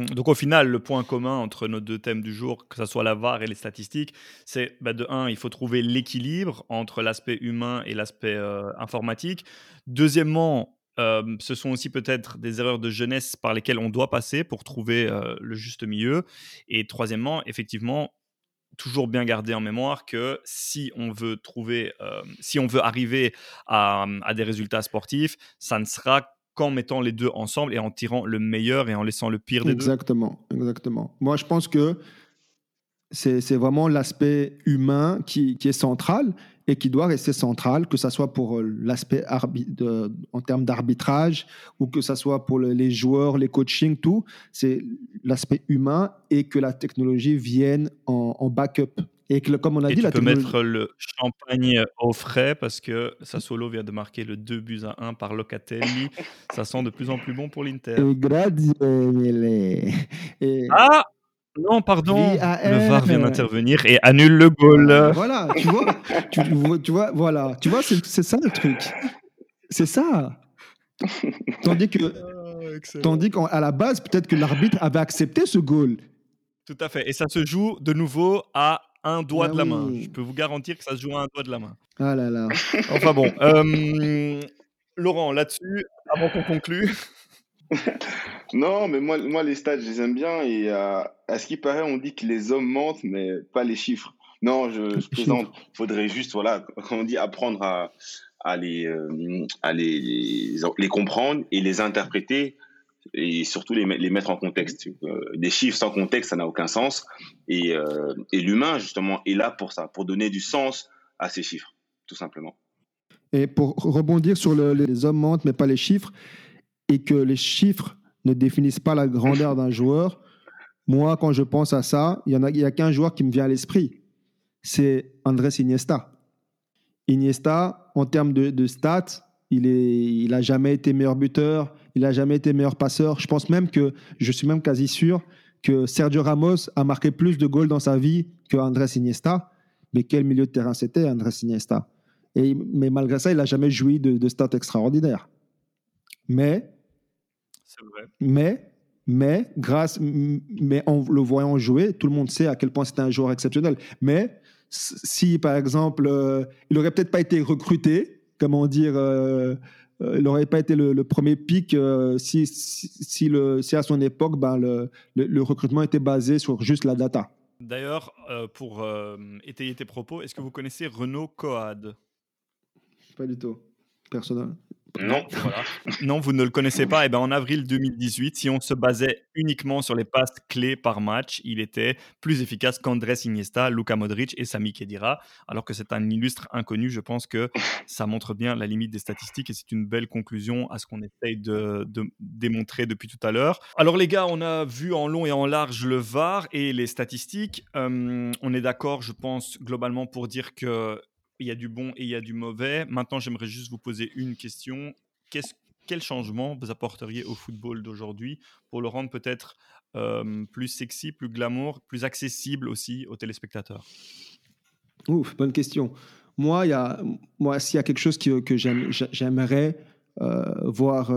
Donc au final, le point commun entre nos deux thèmes du jour, que ce soit la VAR et les statistiques, c'est bah, de un, il faut trouver l'équilibre entre l'aspect humain et l'aspect euh, informatique. Deuxièmement, euh, ce sont aussi peut-être des erreurs de jeunesse par lesquelles on doit passer pour trouver euh, le juste milieu. Et troisièmement, effectivement, toujours bien garder en mémoire que si on veut trouver, si on veut arriver à, à des résultats sportifs, ça ne sera en mettant les deux ensemble et en tirant le meilleur et en laissant le pire des exactement, deux. Exactement. Moi, je pense que c'est vraiment l'aspect humain qui, est central et qui doit rester central, que ce soit pour euh, l'aspect en termes d'arbitrage ou que ce soit pour les joueurs, les coachings, tout. C'est l'aspect humain et que la technologie vienne en, en backup. Et que, comme on a dit, tu peux mettre le champagne au frais parce que Sassuolo vient de marquer le 2 buts à 1 par Locatelli. ça sent de plus en plus bon pour l'Inter. Ah non, pardon. Le VAR vient d'intervenir et annule le goal. Ah, voilà, tu vois, tu, tu, vois, voilà, tu vois, c'est ça le truc. C'est ça. Tandis que, ah, tandis qu'à la base, peut-être que l'arbitre avait accepté ce goal. Tout à fait. Et ça se joue de nouveau à un doigt ah de la main. Je peux vous garantir que ça se joue à un doigt de la main. Ah là là. enfin bon. Euh, Laurent, là-dessus, avant qu'on conclue. non, mais moi, moi, les stats, je les aime bien. Et euh, à ce qui paraît, on dit que les hommes mentent, mais pas les chiffres. Non, je, je plaisante. Il faudrait juste, voilà, comme on dit, apprendre à, à, les, euh, à les, les, comprendre et les interpréter et surtout les, mettre en contexte. Euh, des chiffres sans contexte, ça n'a aucun sens. Et, euh, et l'humain, justement, est là pour ça, pour donner du sens à ces chiffres, tout simplement. Et pour rebondir sur le, les hommes mentent, mais pas les chiffres, et que les chiffres ne définissent pas la grandeur d'un joueur, moi, quand je pense à ça, il n'y a, a qu'un joueur qui me vient à l'esprit. C'est Andrés Iniesta. Iniesta, en termes de, stats, il est, il jamais été meilleur buteur, il a jamais été meilleur passeur. Je pense même que, je suis même quasi sûr que Sergio Ramos a marqué plus de goals dans sa vie que Andrés Iniesta. Mais quel milieu de terrain c'était, Andrés Iniesta? Et, Mais malgré ça, il n'a jamais joui de, de stats extraordinaires. Mais, vrai. mais, mais, grâce, mais en le voyant jouer, tout le monde sait à quel point c'était un joueur exceptionnel. Mais si, par exemple, euh, il n'aurait peut-être pas été recruté, comment dire, euh, euh, il n'aurait pas été le, premier pic si, si, le, si, à son époque, ben, le, le, recrutement était basé sur juste la data. D'ailleurs, pour étayer tes propos, est-ce que vous connaissez Renaud Coad? Pas du tout. Personnel. Non. Non, vous ne le connaissez pas. Et eh ben, en avril 2018, si on se basait uniquement sur les passes clés par match, il était plus efficace qu'Andrés Iniesta, Luka Modric et Sami Khedira. Alors que c'est un illustre inconnu, je pense que ça montre bien la limite des statistiques et c'est une belle conclusion à ce qu'on essaye de, démontrer depuis tout à l'heure. Alors les gars, on a vu en long et en large le VAR et les statistiques. Euh, on est d'accord, je pense, globalement pour dire que il y a du bon et il y a du mauvais. Maintenant, j'aimerais juste vous poser une question. quel changement vous apporteriez au football d'aujourd'hui pour le rendre peut-être plus sexy, plus glamour, plus accessible aussi aux téléspectateurs? Ouf, bonne question. Moi, moi, s'il y a quelque chose que, j'aimerais voir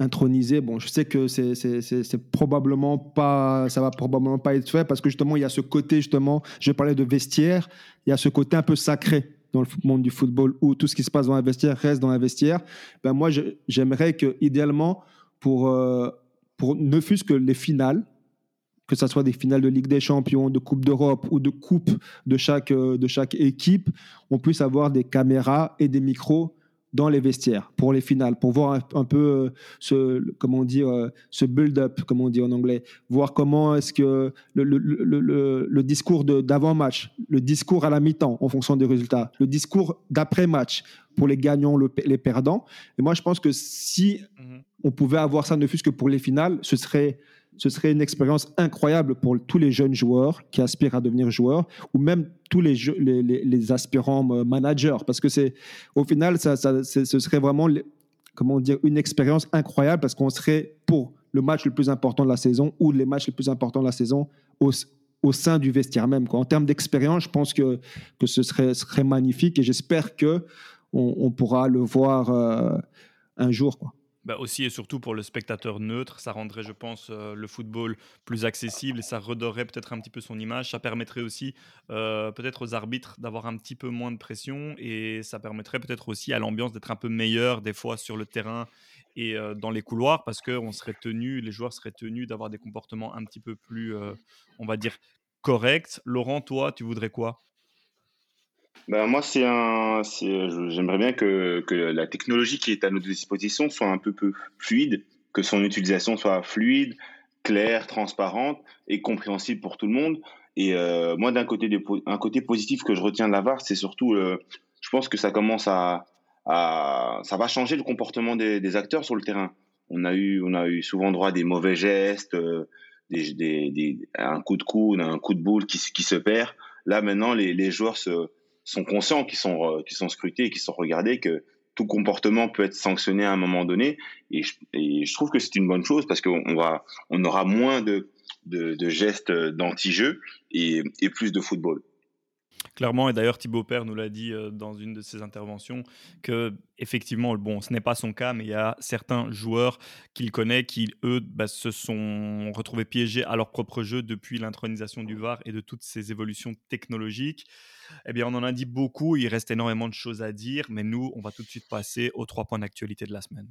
intronisé. Bon, je sais que c'est, c'est, probablement pas, ça va probablement pas être fait parce que justement, il y a ce côté, justement, je parlais de vestiaire, il y a ce côté un peu sacré dans le monde du football où tout ce qui se passe dans un vestiaire reste dans un vestiaire. Ben moi, j'aimerais que, idéalement, pour, euh, pour ne fût-ce que les finales, que ce soit des finales de Ligue des Champions, de Coupe d'Europe ou de Coupe de chaque, euh, de chaque équipe, on puisse avoir des caméras et des micros dans les vestiaires pour les finales, pour voir un, peu euh, ce, comment dire, euh, ce build-up, comme on dit en anglais, voir comment est-ce que le, le, le, le discours d'avant-match, le discours à la mi-temps en fonction des résultats, le discours d'après-match pour les gagnants, les perdants. Et moi, je pense que si mhm. on pouvait avoir ça, ne fût-ce que pour les finales, ce serait ce serait une expérience incroyable pour tous les jeunes joueurs qui aspirent à devenir joueurs ou même tous les, aspirants euh, managers. Parce que c'est, au final, ça, ce serait vraiment, comment dire, une expérience incroyable parce qu'on serait pour le match le plus important de la saison ou les matchs les plus importants de la saison au, sein du vestiaire même. En termes d'expérience, je pense que, que ce serait, serait magnifique et j'espère que on, pourra le voir euh, un jour. Bah aussi et surtout pour le spectateur neutre, ça rendrait, je pense, euh, le football plus accessible et ça redorerait peut-être un petit peu son image. Ça permettrait aussi euh, peut-être aux arbitres d'avoir un petit peu moins de pression et ça permettrait peut-être aussi à l'ambiance d'être un peu meilleure des fois sur le terrain et euh, dans les couloirs parce que on serait tenu, les joueurs seraient tenus d'avoir des comportements un petit peu plus, on va dire, corrects. Laurent, toi, tu voudrais quoi? Ben moi, c'est un, j'aimerais bien que, que, la technologie qui est à notre disposition soit un peu plus fluide, que son utilisation soit fluide, claire, transparente et compréhensible pour tout le monde. Et euh, moi, d'un côté, un côté positif que je retiens de la VAR, c'est surtout, euh, je pense que ça commence à, à, ça va changer le comportement des, des, acteurs sur le terrain. On a eu, on a eu souvent droit à des mauvais gestes, euh, des, des, un coup de coude, un coup de boule qui, qui se perd. Là, maintenant, les, les joueurs se, sont conscients, qui sont, euh, qui sont scrutés, qui sont regardés, que tout comportement peut être sanctionné à un moment donné. Et je, trouve que c'est une bonne chose parce qu'on on aura moins de, gestes d'anti-jeu et, et plus de football. Clairement, et d'ailleurs Thibaut Père nous l'a dit euh, dans une de ses interventions, que effectivement, bon, ce n'est pas son cas, mais il y a certains joueurs qu'il connaît qui, eux, bah, se sont retrouvés piégés à leur propre jeu depuis l'intronisation du VAR et de toutes ces évolutions technologiques. Eh bien, on en a dit beaucoup, il reste énormément de choses à dire, mais nous, on va tout de suite passer aux trois points d'actualité de la semaine.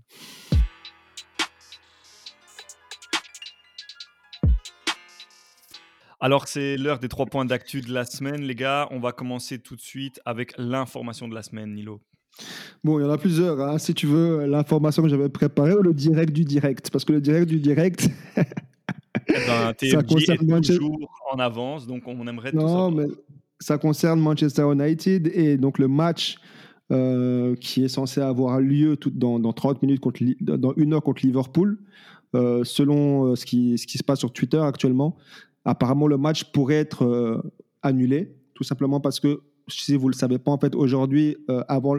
Alors, c'est l'heure des trois points d'actu de la semaine, les gars. On va commencer tout de suite avec l'information de la semaine, Nilo. Bon, il y en a plusieurs. Hein. Si tu veux, l'information que j'avais préparée ou le direct du direct? Parce que le direct du direct. eh ben, ça concerne est toujours en avance, donc on aimerait Non, mais ça concerne Manchester United et donc le match euh, qui est censé avoir lieu dans, dans 30 minutes, contre, dans une heure contre Liverpool. Euh, selon euh, ce, qui, ce qui se passe sur Twitter actuellement, apparemment le match pourrait être annulé, tout simplement parce que, si vous ne le savez pas, en fait, aujourd'hui, avant,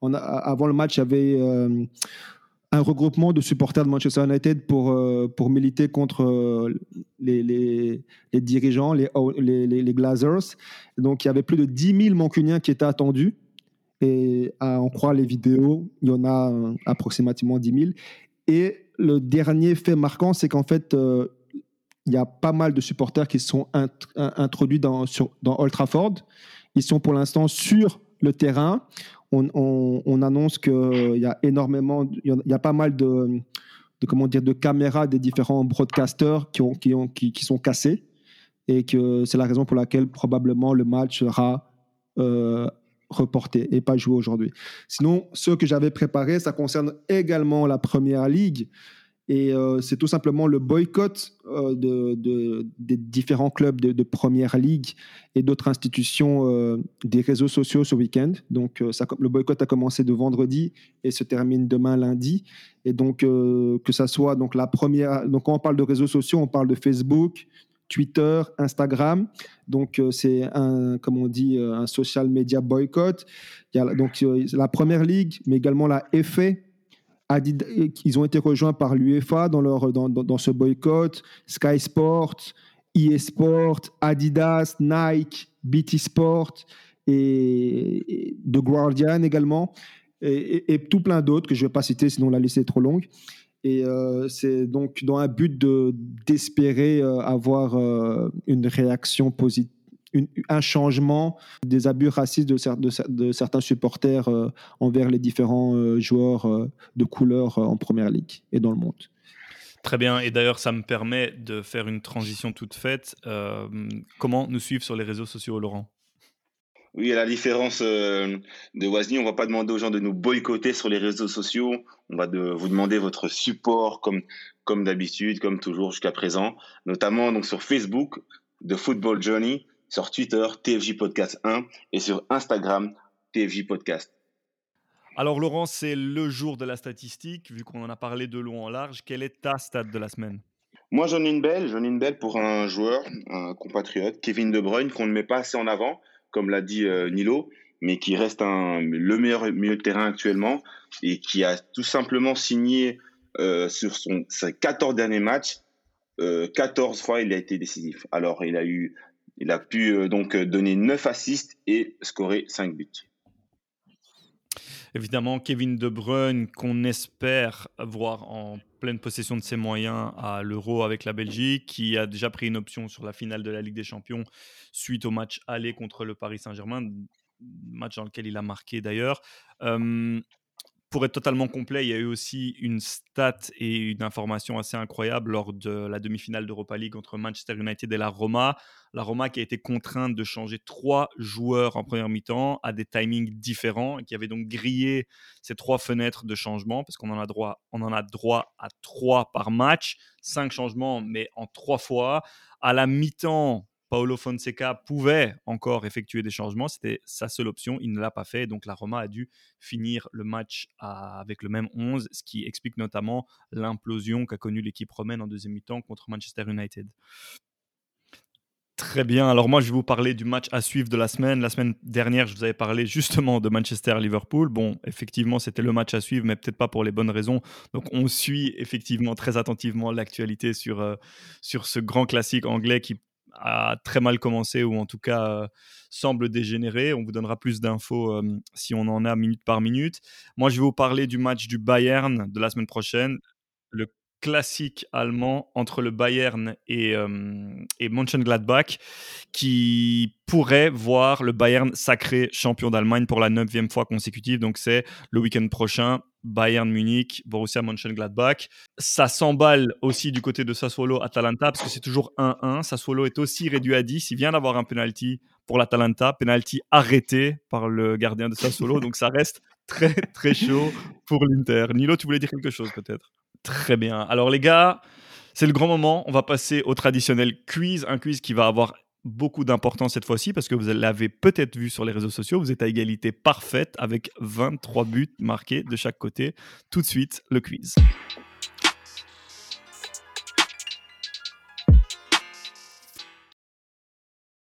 avant le match, il y avait un regroupement de supporters de Manchester United pour, pour militer contre les, les, les, dirigeants, les, les, Glazers. Donc, il y avait plus de 10 000 Mancuniens qui étaient attendus. Et à en croire les vidéos, il y en a approximativement 10 000. Et le dernier fait marquant, c'est qu'en fait, il y a pas mal de supporters qui sont introduits dans, sur, dans Old Trafford. Ils sont pour l'instant sur le terrain. On, annonce qu'il y a énormément, il y a pas mal de, comment dire, de caméras des différents broadcasters qui, ont, qui, ont, qui, sont cassés et que c'est la raison pour laquelle probablement le match sera euh, reporté et pas joué aujourd'hui. Sinon, ceux que j'avais préparés, ça concerne également la Première Ligue. Et euh, c'est tout simplement le boycott euh, de, des différents clubs de, première ligue et d'autres institutions euh, des réseaux sociaux ce week-end. Donc, le boycott a commencé de vendredi et se termine demain lundi. Et donc, que ça soit donc la première. Donc, quand on parle de réseaux sociaux, on parle de Facebook, Twitter, Instagram. Donc, c'est un, comme on dit, un social media boycott. Donc la première ligue, mais également la FA ils ont été rejoints par l'UEFA dans, dans, ce boycott, Sky Sport, eSport, Adidas, Nike, BT Sport et, The Guardian également, et, tout plein d'autres que je ne vais pas citer, sinon la liste est trop longue. Et euh, c'est donc dans un but d'espérer euh, avoir euh, une réaction positive un changement des abus racistes de, de, certains supporters euh, envers les différents euh, joueurs euh, de couleur en Première Ligue et dans le monde. Très bien, et d'ailleurs ça me permet de faire une transition toute faite. comment nous suivre sur les réseaux sociaux, Laurent? Oui, à la différence de Wasni, on ne va pas demander aux gens de nous boycotter sur les réseaux sociaux. On va de, vous demander votre support comme, comme d'habitude, comme toujours jusqu'à présent, notamment donc sur Facebook de Football Journey sur Twitter, TFJ Podcast 1, et sur Instagram, TFJ Podcast. Alors Laurent, c'est le jour de la statistique, vu qu'on en a parlé de long en large. Quelle est ta stat de la semaine? Moi j'en ai une belle, j'en ai une belle pour un joueur, un compatriote, Kevin De Bruyne, qu'on ne met pas assez en avant, comme l'a dit euh, Nilo, mais qui reste un, le meilleur milieu de terrain actuellement, et qui a tout simplement signé euh, sur son, ses 14 derniers matchs, 14 euh, fois il a été décisif. Alors il a eu il a pu euh, donc euh, donner 9 assists et scorer 5 buts. Évidemment, Kevin De Bruyne, qu'on espère voir en pleine possession de ses moyens à l'Euro avec la Belgique, qui a déjà pris une option sur la finale de la Ligue des Champions suite au match aller contre le Paris Saint-Germain, match dans lequel il a marqué d'ailleurs. Euh, pour être totalement complet, il y a eu aussi une stat et une information assez incroyable lors de la demi-finale d'Europa League entre Manchester United et la Roma. La Roma qui a été contrainte de changer trois joueurs en première mi-temps à des timings différents et qui avait donc grillé ces trois fenêtres de changement parce qu'on en a droit, on en a droit à trois par match, cinq changements mais en trois fois. À la mi-temps, Paolo Fonseca pouvait encore effectuer des changements. C'était sa seule option. Il ne l'a pas fait. Donc la Roma a dû finir le match avec le même 11, ce qui explique notamment l'implosion qu'a connue l'équipe romaine en deuxième mi-temps contre Manchester United. Très bien. Alors moi, je vais vous parler du match à suivre de la semaine. La semaine dernière, je vous avais parlé justement de Manchester-Liverpool. Bon, effectivement, c'était le match à suivre, mais peut-être pas pour les bonnes raisons. Donc on suit effectivement très attentivement l'actualité sur, euh, sur ce grand classique anglais qui a très mal commencé ou en tout cas euh, semble dégénérer. On vous donnera plus d'infos euh, si on en a minute par minute. Moi, je vais vous parler du match du Bayern de la semaine prochaine, le classique allemand entre le Bayern et, euh, et Mönchengladbach qui pourrait voir le Bayern sacré champion d'Allemagne pour la neuvième fois consécutive. Donc c'est le week-end prochain Bayern Munich, Borussia Mönchengladbach. Ça s'emballe aussi du côté de Sassuolo Atalanta parce que c'est toujours 1-1. Sassuolo est aussi réduit à 10. Il vient d'avoir un penalty pour l'Atalanta, penalty arrêté par le gardien de Sassuolo. donc ça reste très très chaud pour l'Inter. Nilo, tu voulais dire quelque chose peut-être? Très bien. Alors les gars, c'est le grand moment. On va passer au traditionnel quiz, un quiz qui va avoir beaucoup d'importance cette fois-ci parce que vous l'avez peut-être vu sur les réseaux sociaux. Vous êtes à égalité parfaite avec 23 buts marqués de chaque côté. Tout de suite, le quiz.